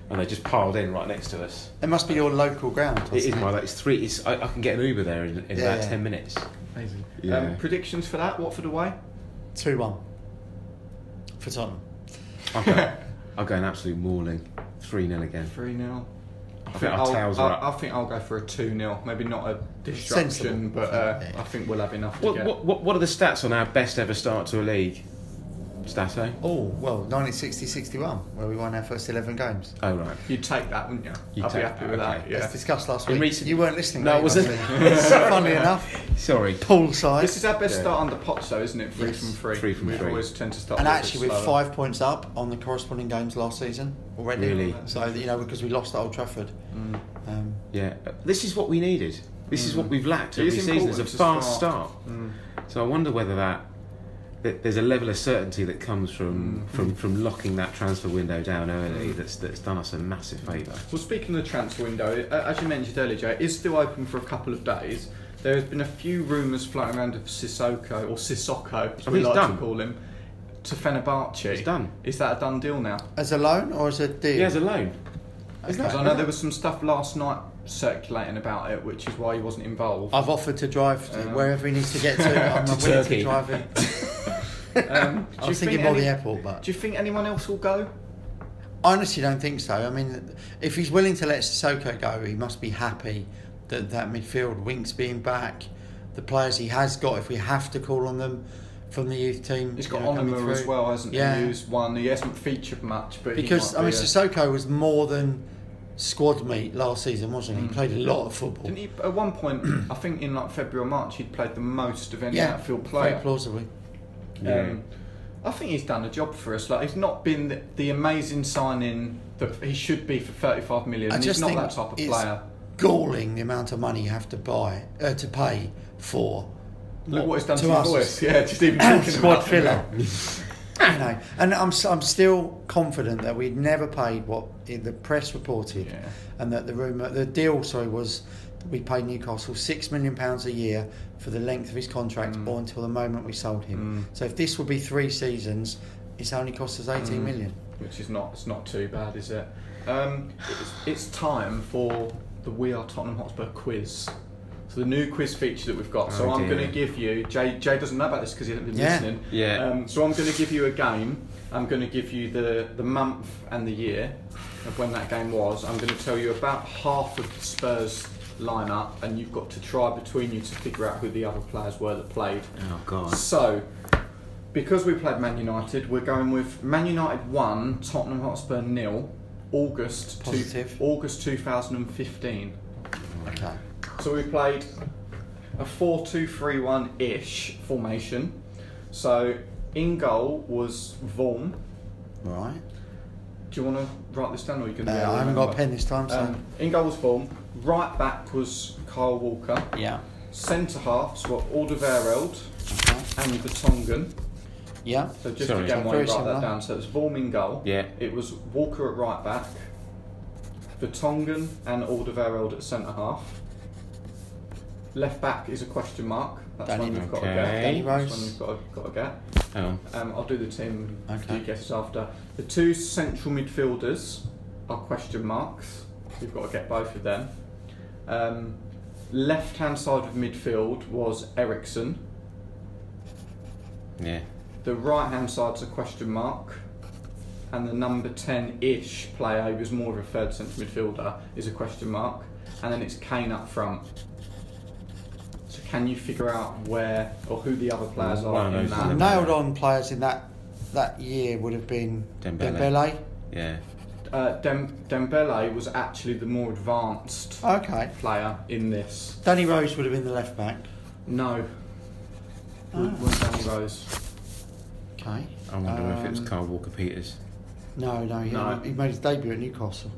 and they just piled in right next to us. it must be your local ground. It is wasn't my. It's three. It's, I, I can get an Uber there in, in Yeah, about yeah. ten minutes. Amazing. Yeah. Um, predictions for that? Watford away? 2 1 for Tottenham. I'll go. (laughs) I'll go an absolute mauling. Three 0 again. 3 0. I, think our tails are I, up. I think I'll go for a 2 0. Maybe not a destruction, Sensible. but uh, Yeah. I think we'll have enough to get. what, what, what are the stats on our best ever start to a league? Stato? Oh, well, 1960 61, where we won our first 11 games. Oh right. You'd take that, wouldn't you? You'd I'd be happy that, with okay. that. Yeah. As discussed last In week. recent- You weren't listening. No, I wasn't. (laughs) obviously? Funnily (laughs) enough, Sorry. poolside. This is our best Yeah. start under Poch, though, isn't it? Three Yes. from three. Three from we three. always tend to start. And actually, we're five points up on the corresponding games last season already. Really? So you know, because we lost at Old Trafford. Mm. Um, Yeah. This is what we needed. This is what we've lacked every season. It's a fast start. start. Mm. So I wonder whether that, that there's a level of certainty that comes from, Mm. from, from locking that transfer window down early that's that's done us a massive favour. Well, speaking of the transfer window, uh, as you mentioned earlier, Jay, it is still open for a couple of days. There has been a few rumours floating around of Sissoko, or Sissoko, as I we like it's to call him, to Fenerbahce. It's done. Is that a done deal now? as a loan or as a deal? Yeah, as a loan. Isn't Because that- I know there was some stuff last night circulating about it, which is why he wasn't involved. I've offered to drive to Um, wherever he needs to get to. (laughs) I'm To willing Turkey. to drive him. (laughs) Um, (laughs) do I you was think thinking any- the airport, but Do you think anyone else will go? I honestly don't think so. I mean, if he's willing to let Sissoko go, he must be happy that that midfield, Winks being back, the players he has got, if we have to call on them from the youth team. He's you got know, Onomah as well, hasn't Yeah. he? Who's one. He hasn't featured much, but Because I mean, be a- Sissoko was more than squad meet last season, wasn't he? He Mm. played a lot of football. Didn't he? At one point, I think in like February or March, he'd played the most of any yeah, outfield very player. Plausibly. Um, I think he's done a job for us. Like he's not been the, the amazing signing that he should be for thirty-five million. I and just he's not that type of it's player. galling the amount of money you have to buy uh, to pay for Look what he's done to, to us. voice. (laughs) Yeah, just even (coughs) talking squad filler. you know, and I'm I'm still confident that we'd never paid what the press reported, Yeah. and that the rumor, the deal, sorry, was we paid Newcastle six million pounds a year for the length of his contract, Mm. or until the moment we sold him. So if this would be three seasons, it's only cost us eighteen Mm. million. which is not it's not too bad, is it? Um, it's, it's time for the We Are Tottenham Hotspur quiz. So the new quiz feature that we've got. so Oh, I'm going to give you. Jay Jay doesn't know about this because he hasn't been Yeah. listening. Yeah. Um, so I'm going to give you a game. I'm going to give you the the month and the year of when that game was. I'm going to tell you about half of the Spurs lineup, and you've got to try between you to figure out who the other players were that played. Oh God. So, because we played Man United, we're going with Man United 1, Tottenham Hotspur nil, August two, Positive. August 2015. Okay. So we played a 4 2 3 1 ish formation. So in goal was Vorm, Right. Do you want to write this down, or you can? No, I haven't got a pen this time, so. Um, in goals Vorm, right back was Kyle Walker. yeah. Centre halves were Alderweireld Okay. and Vertonghen. Yeah. So just Sorry. again, why while you very write that down. So it was Vorm in goal. Yeah. It was Walker at right back. Vertonghen and Alderweireld at centre half. Left back is a question mark. That's Danny- one you've got to get. Danny Rose. That's one you've got to, got to get. Hang on. Um, I'll do the team Okay. do guesses after. The two central midfielders are question marks. So you've got to get both of them. Um, left hand side of midfield was Eriksen. Yeah. The right hand side's a question mark. And the number 10 ish player, who was more of a third centre midfielder, is a question mark. And then it's Kane up front. So can you figure out where or who the other players One are in those that? is Nailed on players in that that year would have been Dembele. Dembele. Yeah. Uh, Dem- Dembele was actually the more advanced Okay. player in this. Danny Rose would have been the left back. No. Oh. Was Danny Rose. Okay. I wonder if it was Um, Carl Walker Peters. No, no, he, No. he made his debut at Newcastle.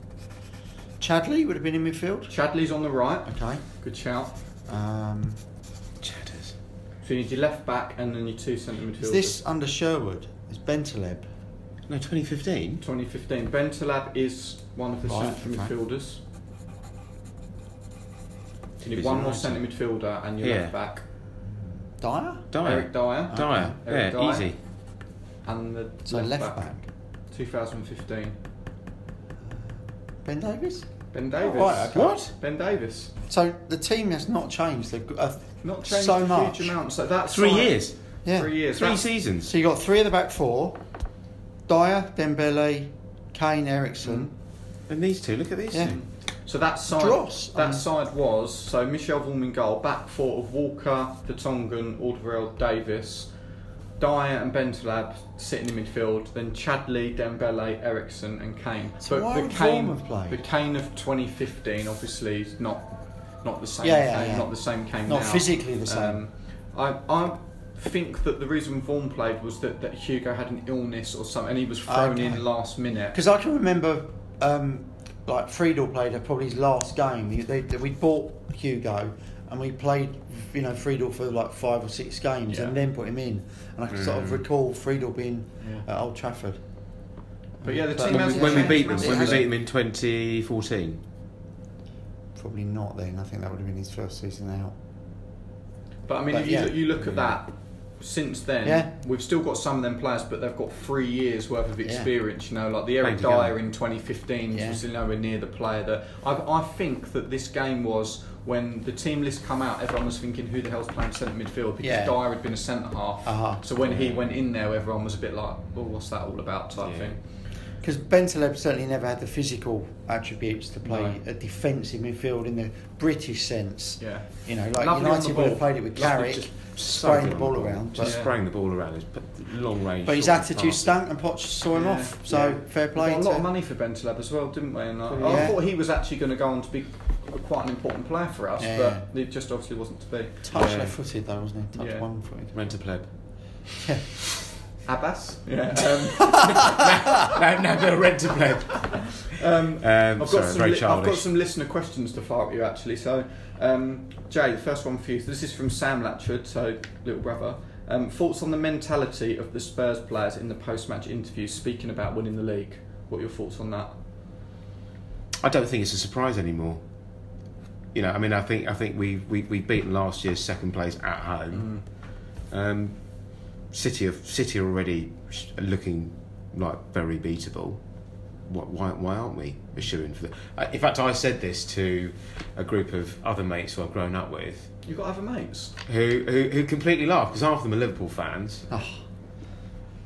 Chadli would have been in midfield. Chadli's on the right. Okay. Good shout. Um, Chatters. So you need your left back and then your two centre midfielders. is this under Sherwood? Is Bentaleb? No, 2015. 2015? Bentaleb is one of the Right, central okay. midfielders. You need one more right? centre midfielder and your Yeah. left back. Dier? Dier. Eric Dier. Dier. Eric Yeah, Dier. easy. And the So left, back. 2015. Ben Davies? Ben Davies. Oh, right, okay. What? Ben Davies. So the team has not changed. They've uh, Not changed so a much. huge amount. So that's Three like- years. Yeah. Three years. Three That's- seasons. So you got three of the back four: Dier, Dembele, Kane, Eriksen. And these two, look at these Yeah. two. So that side, Dross, that um, side was so Michel Vorm in goal, back four of Walker, Vertonghen, Alderweireld, Davies, Dier and Bentaleb sitting in midfield. Then Chadli, Dembele, Eriksen, and Kane. So why the would Kane, have played? the Kane of 2015, obviously, is not not the same. Yeah, yeah, Kane, yeah. Not the same Kane. Not now. physically the same. Um, I, I think that the reason Vorm played was that, that Hugo had an illness or something, and he was thrown Okay. in last minute. Because I can remember, um, like Friedel played at probably his last game. He, they, we bought Hugo, and we played, you know, Friedel for like five or six games, Yeah. and then put him in. And I can sort of Mm. recall Friedel being Yeah. at Old Trafford. But yeah, the But team When we, hasn't when we beat them, when we beat them in 2014. Probably not then. I think that would have been his first season out. But I mean, But if you, yeah. look, you look at that, since then, Yeah. we've still got some of them players, but they've got three years worth of Yeah. experience. You know, like the Eric Dier in 2015 Yeah. was nowhere near the player that I, I think that this game was when the team list come out. Everyone was thinking, who the hell's playing centre midfield? Because Yeah. Dier had been a centre half. Uh-huh. So when he went in there, everyone was a bit like, well, what's that all about? Type Yeah. thing. Because Bentaleb certainly never had the physical attributes to play No. a defensive midfield in the British sense. Yeah. You know, like Lovely United would have played it with Lovely Carrick, just spraying the on ball around. Just Yeah. spraying the ball around. His long range. But his attitude pass. stunk, and Poch saw him Yeah. off. So Yeah. fair We play. got a lot to- of money for Bentaleb as well, didn't we? And I, I thought he was actually going to go on to be quite an important player for us, Yeah. but it just obviously wasn't to be. Touch Yeah. left-footed though, wasn't he? Touch Yeah. one-footed. Rent a pleb. Yeah. (laughs) Abbas? Yeah. Um, (laughs) no, no, no, rent a pleb. um, Um, I've, got sorry, some very li- I've got some listener questions to fire at you actually. So, um, Jay, the first one for you. This is from Sam Latchford, so little brother. Um, thoughts on the mentality of the Spurs players in the post-match interviews, speaking about winning the league. What are your thoughts on that? I don't think it's a surprise anymore. You know, I mean, I think I think we we we beaten last year's second place at home. Um, City of City are already looking like very beatable. Why why, aren't we assuring for the? Uh, in fact, I said this to a group of other mates who I've grown up with, You've got other mates. who who, who completely laughed because half of them are Liverpool fans Oh,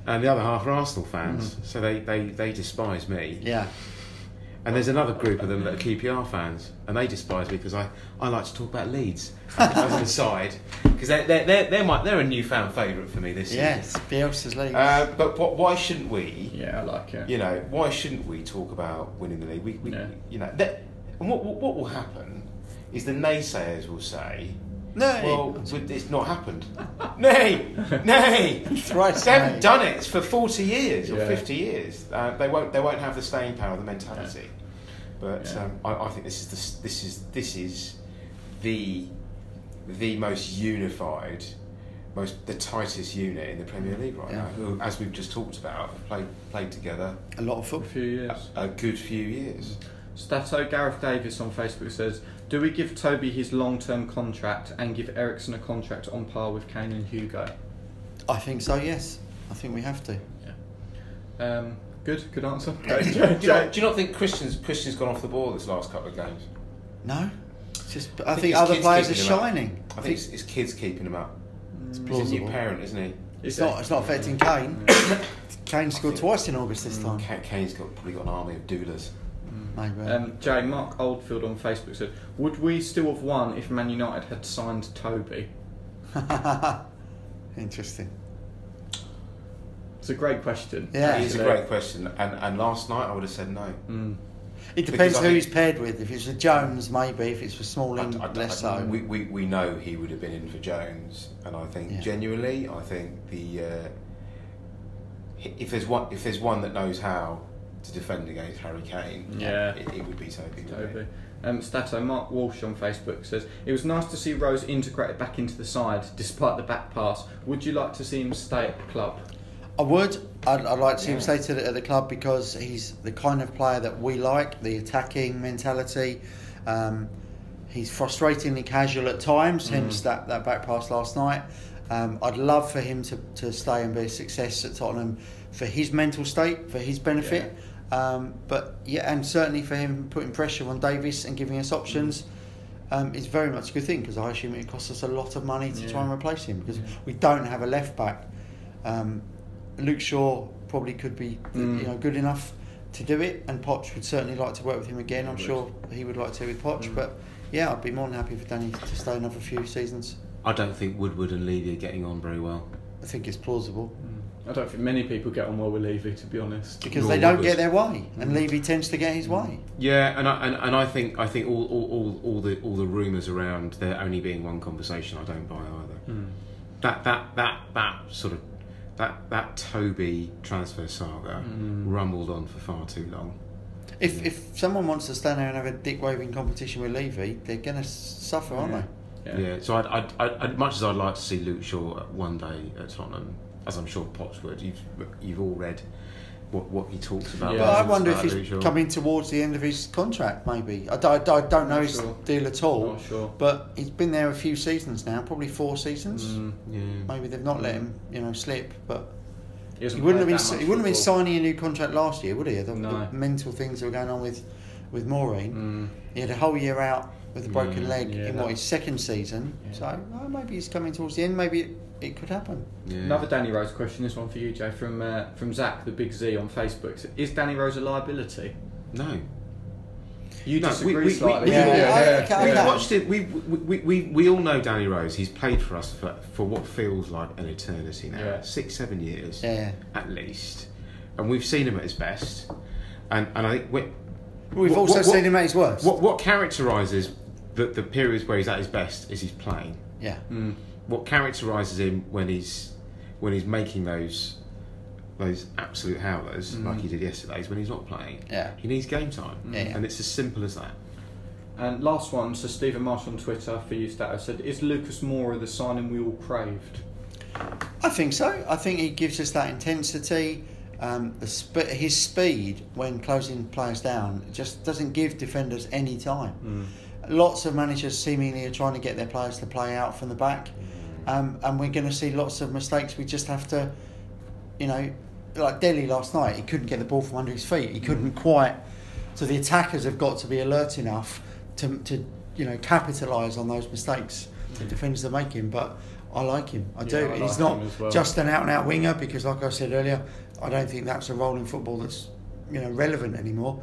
and the other half are Arsenal fans. Mm. So they, they, they despise me. yeah. And there's another group of them that are QPR fans, and they despise me because I, I like to talk about Leeds (laughs) as an aside, because they're, they're, they're, they're, my, they're a newfound favourite for me this Yes, season. Bielsa's league. Uh, but what, why shouldn't we, Yeah, I like it. you know, why shouldn't we talk about winning the league? We, we Yeah. you know, that, and what, what, what will happen is the naysayers will say, No. Well, it's not happened. (laughs) nay, nay. (laughs) Thrice they haven't nay. done it for forty years or Yeah. fifty years. Uh, they won't. They won't have the staying power, the mentality. But Yeah. um, I, I think this is the, this is this is the the most unified, most the tightest unit in the Premier League right Yeah. now. Who, as we've just talked about, have played played together A lot of A football. few years. a, a good few years. Stato Gareth Davis on Facebook says, "Do we give Toby his long-term contract and give Eriksen a contract on par with Kane and Hugo?" I think so. Yes, I think we have to. Yeah. Um, good, good answer. do, you not, do you not think Christian's Christian's gone off the ball this last couple of games? No, it's just I, think think, his other players are keeping up. shining. I think it's, it's kids keeping him up. it's mm. He's a new parent, isn't he? It's not. It's not affecting mm. Kane. (coughs) Kane scored twice in August this mm, time. Kane's got probably got an army of doulas. Maybe. Um, Jay Mark Oldfield on Facebook said, "Would we still have won if Man United had signed Toby?" (laughs) Interesting. It's a great question. Yeah. It's a great question. And and last night I would have said no. Mm. It depends who he's paired with. If it's with Jones, maybe. If it's for Smalling, I- I- less I- so. We, we, we know he would have been in for Jones, and I think Yeah. genuinely, I think the uh, if there's one if there's one that knows how to defend against Harry Kane, Yeah. it, it would be Toby. wouldn't it? Toby. Um, Stato Mark Walsh on Facebook says it was nice to see Rose integrated back into the side despite the back pass. Would you like to see him stay at the club? I would. I'd, I'd like to see him stay to the, at the club because he's the kind of player that we like, the attacking mentality. Um, he's frustratingly casual at times, hence that, that back pass last night. Um, I'd love for him to, to stay and be a success at Tottenham for his mental state, for his benefit. Um, but yeah, and certainly for him putting pressure on Davies and giving us options. Um, is very much a good thing because I assume it costs us a lot of money to try and replace him because we don't have a left back. Um, Luke Shaw probably could be Mm. you know good enough to do it, and Poch would certainly like to work with him again. I'm sure he would like to with Poch, Mm. but yeah, I'd be more than happy for Danny to stay another few seasons. I don't think Woodward and Levy are getting on very well. I think it's plausible I don't think many people get on well with Levy, to be honest. because Nor they don't Woodward. get their way, and Mm. Levy tends to get his way. Yeah, and I, and, and I think I think all, all, all, all the all the rumours around there only being one conversation I don't buy either. Mm. That that that that sort of that that Toby transfer saga Mm. rumbled on for far too long. If if someone wants to stand there and have a dick waving competition with Levy, they're going to suffer, aren't Yeah. they? Yeah, so I'd, I'd, I'd, I'd much as I'd like to see Luke Shaw one day at Tottenham, as I'm sure Potts would. You've you've all read what what he talks about. Yeah. But I wonder if he's Shaw. coming towards the end of his contract. Maybe I, don't- I don't know Not his sure. deal at all. Not sure. But he's been there a few seasons now, probably four seasons. Mm. Yeah. Maybe they've not let him, you know, slip. But He, he wouldn't have been. He much wouldn't have been signing a new contract last year, would he? The, No. the mental things that were going on with with Maureen. Mm. He had a whole year out with a broken leg Yeah, in what his second season. So oh, maybe he's coming towards the end. Maybe it, it could happen. Yeah. Another Danny Rose question. This one for you, Jay, from uh, from Zach, the Big Z on Facebook. Is Danny Rose a liability? No. You No, disagree we- we- slightly. we- Yeah, don't yeah, We've watched it. We, we, we, we, we all know Danny Rose. He's played for us for, for what feels like an eternity now. Yeah. Six, seven years Yeah. at least. And we've seen him at his best. And, and I think we, We've What- also what- seen him at his worst. what, what characterises the, the periods where he's at his best is he's playing. Yeah. Mm. What characterises him when he's when he's making those those absolute howlers Mm. like he did yesterday is when he's not playing. Yeah. He needs game time. Yeah, yeah. And it's as simple as that. And last one, so Stephen Marsh on Twitter for you, Stato said, "Is Lucas Moura the signing we all craved?" I think so. I think he gives us that intensity. Um, the sp- his speed when closing players down just doesn't give defenders any time. Lots of managers seemingly are trying to get their players to play out from the back, mm. um, and we're going to see lots of mistakes. We just have to, you know, like Dele last night. He couldn't get the ball from under his feet. He couldn't mm. quite. So the attackers have got to be alert enough to, to you know, capitalise on those mistakes the mm. defenders are making. But I like him. I Yeah, do. I like he's not well. just an out and out winger because, like I said earlier, I don't think that's a role in football that's you know relevant anymore.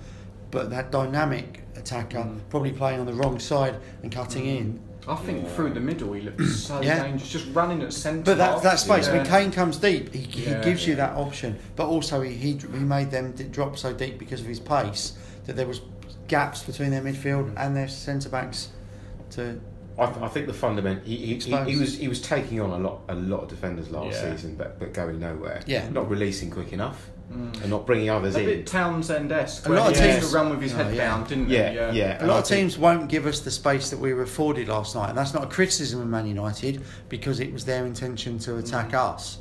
But that dynamic attacker, Mm. probably playing on the wrong side and cutting in. I think through the middle he looks (clears throat) so Yeah. dangerous, just running at centre. But that, that space, when Yeah. Kane comes deep, he, he Yeah, gives you that option. But also, he, he he made them drop so deep because of his pace that there was gaps between their midfield Mm. and their centre backs to I, th- I think the fundament he, he, he, he was he was taking on a lot a lot of defenders last Yeah. season, but but going nowhere. Yeah. not releasing quick enough, and not bringing others A in. bit Townsend-esque. A lot of teams- to run with his Oh, head yeah. down, didn't Yeah, he? yeah. A And lot I of think- teams won't give us the space that we were afforded last night, and that's not a criticism of Man United because it was their intention to attack Mm. us.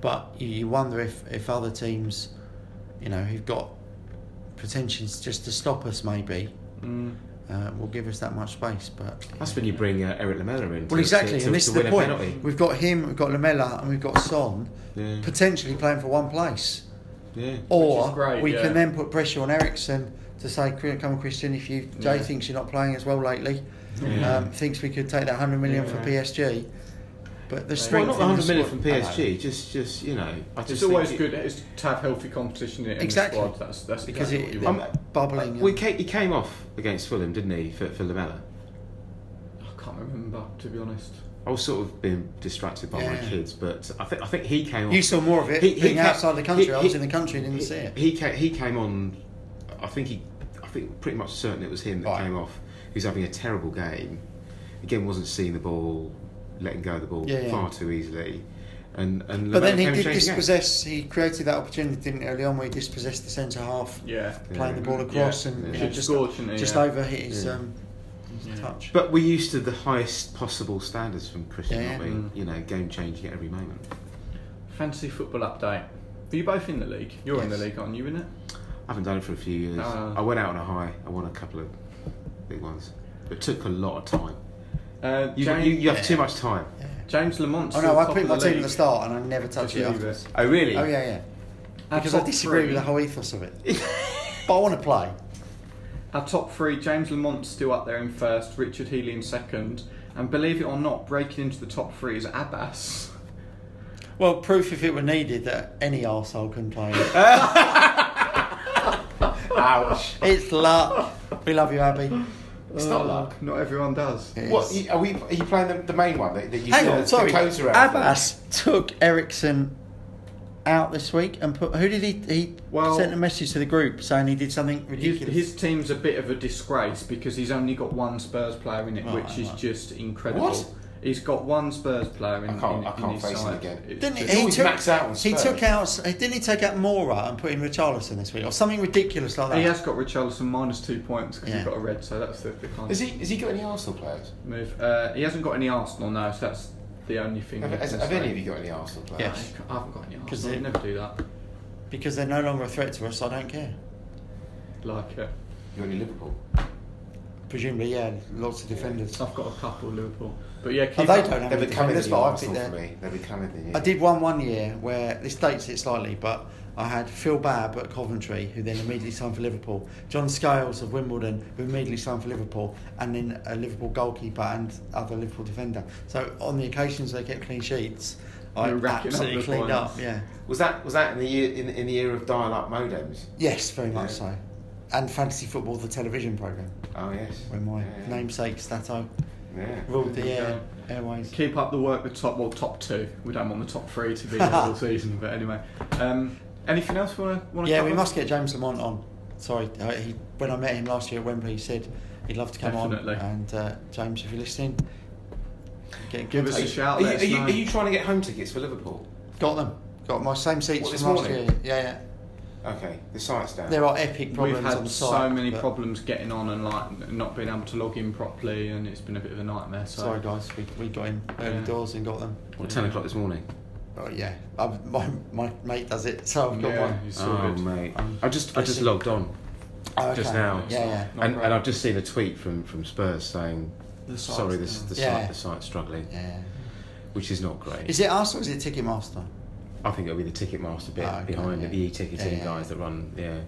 But you, you wonder if, if other teams, you know, who've got pretensions just to stop us, maybe, Mm. uh, will give us that much space. But That's when you bring uh, Erik Lamela in. To, well, exactly, to, to, and this to is the point. We've got him, we've got Lamela, and we've got Son Yeah. potentially playing for one place. Yeah. Or is great, we yeah. can then put pressure on Eriksen to say, "Come on, Christian, if you Jay Yeah. thinks you're not playing as well lately, Yeah. um, thinks we could take that hundred million Yeah. for PSG." But the Well, strength not hundred million from PSG. Just, just you know, I just It's always it- good is to have healthy competition in Exactly. the squad. That's, that's because exactly it, what you want. bubbling. We came, he came off against Fulham, didn't he, for, for Lamela? I can't remember, to be honest. I was sort of being distracted by my kids, but I think I think he came. you on. saw more of it He- he being ca- outside the country. he- I was in the country, and didn't he, see it. He came, he came on. I think he. I think pretty much certain it was him that Right. came off. He was having a terrible game. Again, wasn't seeing the ball, letting go of the ball Yeah, yeah. far too easily, and and. But then he did changed the dispossess. He created that opportunity didn't he, early on where he dispossessed the centre half, Yeah. playing the ball Yeah. across and Yeah. you just scored, shouldn't just Yeah. over his Yeah. um, Yeah. touch. But we're used to the highest possible standards from Christian, Yeah, aren't we? Mm. You know, game changing at every moment. Fantasy football update. Are you both in the league? You're in the league, aren't you? In it? I haven't done it for a few years. Ah. I went out on a high. I won a couple of big ones. It took a lot of time. Uh, You, James, you, you have Yeah. too much time. Yeah. James Lamont. Oh no, I put my team at the start and I never touch Did it you? afterwards. Oh really? Oh yeah, yeah. Our Because I disagree three- with the whole ethos of it. (laughs) but I want to play. Our top three: James Lamont's still up there in first, Richard Healy in second, and believe it or not, breaking into the top three is Abbas. Well, proof if it were needed that any arsehole can play. (laughs) Ouch. it's luck. We love you, Abby. It's not uh, luck. Not everyone does. It What is. are we? Are you playing the, the main one that, that you Hang the, on, sorry. The codes around for? Abbas took Eriksen out this week and put. Who did he? He Well- sent a message to the group saying he did something His, ridiculous. his team's a bit of a disgrace because he's only got one Spurs player in it, Right, which is just incredible. What? He's got one Spurs player in, I can't- in, I can't his face him again. It's didn't he? just- He always took, max out on he Spurs. took out. Didn't he take out Moura and put in Richarlison this week or something ridiculous like that? He has got Richarlison minus two points because Yeah. he's got a red, so that's the, the kind Has of he? Has he got any Arsenal players? move. Uh, he hasn't got any Arsenal now, so that's the only thing. Have, has, have any of you got any Arsenal players? Yes. I haven't got any 'Cause Arsenal. they- I'd never do that. Because they're no longer a threat to us. I don't care. Like it. You got any Liverpool? Presumably, yeah, lots of defenders. I've got a couple Liverpool, but yeah, Oh, they up- don't have They're any becoming the new but I Arsenal think for they're. me. They're becoming the new. I did one one year where this dates it slightly, but I had Phil Babb at Coventry, who then immediately signed for Liverpool. John Scales of Wimbledon, who immediately signed for Liverpool, and then a Liverpool goalkeeper and other Liverpool defender. So on the occasions they get clean sheets, I You're racking up cleaned points. up. Yeah. Was that was that in the year in, in the year of dial-up modems? Yes, very much Yeah. so. And Fantasy Football, the television program, Oh yes. when my Yeah, yeah. namesake Stato Yeah. ruled the air, airways. Keep up the work. The top, well, top two. We don't want the top three to be the whole (laughs) season, but anyway. Um, anything else we want to? Yeah, we must get James Lamont on. Sorry, uh, he, when I met him last year at Wembley, he said he'd love to come Definitely. on. And uh, James, if you're listening, get in Give us a shout. Are you, are, you, are you trying to get home tickets for Liverpool? Got them. Got my same seats What, this from last morning? year. Yeah, yeah. Okay, the site's down. There are epic problems We've had on the site. so many problems getting on and like not being able to log in properly, and it's been a bit of a nightmare. So Sorry, guys, we, we got in early Yeah. doors and got them. Well, ten o'clock this morning. Oh yeah, I, my my mate does it, so I've got Yeah, one. it's Oh sorted. mate, Um, I just I just see. logged on Oh, just now. Yeah, yeah, Not and, great. and I've just seen a tweet from, from Spurs saying The sorry this down. the Yeah. site the site's struggling, yeah. which is not great. Is it us or is it Ticketmaster? I think it'll be the Ticketmaster bit Oh, okay, behind yeah. it, the e-ticketing Yeah, yeah. guys that run. Yeah.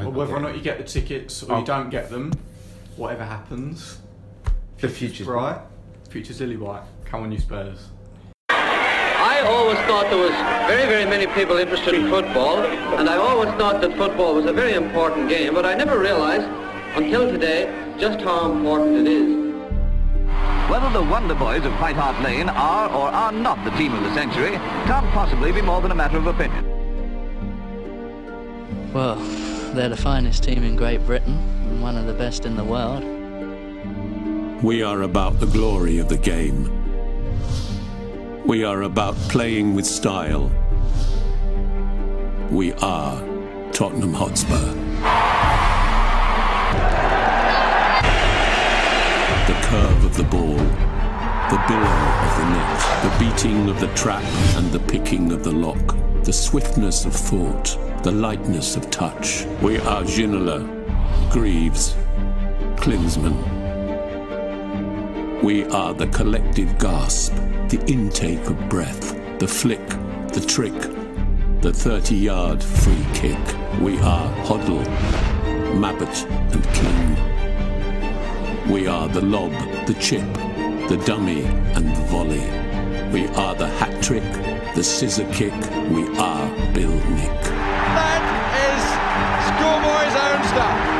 Well, whether or not you get the tickets or Oh. you don't get them, whatever happens, the future's right? Future's lily white. Come on, you Spurs. I always thought there was very, very many people interested in football, and I always thought that football was a very important game, but I never realized until today just how important it is. Whether the Wonder Boys of White Hart Lane are or are not the team of the century can't possibly be more than a matter of opinion. Well, they're the finest team in Great Britain and one of the best in the world. We are about the glory of the game. We are about playing with style. We are Tottenham Hotspur. The curve of the ball, the billow of the net, the beating of the trap and the picking of the lock, the swiftness of thought, the lightness of touch. We are Ginola, Greaves, Klinsmann. We are the collective gasp, the intake of breath, the flick, the trick, the 30 yard free kick. We are Hoddle, Mabbutt, and King. We are the lob, the chip, the dummy, and the volley. We are the hat trick, the scissor kick. We are Bill Nick. That is schoolboy's own stuff.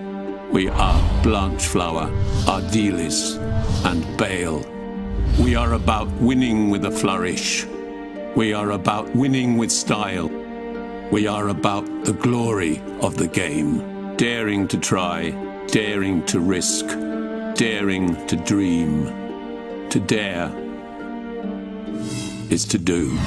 We are Blanchflower, Ardiles, and Bale. We are about winning with a flourish. We are about winning with style. We are about the glory of the game. Daring to try, daring to risk, daring to dream. To dare is to do.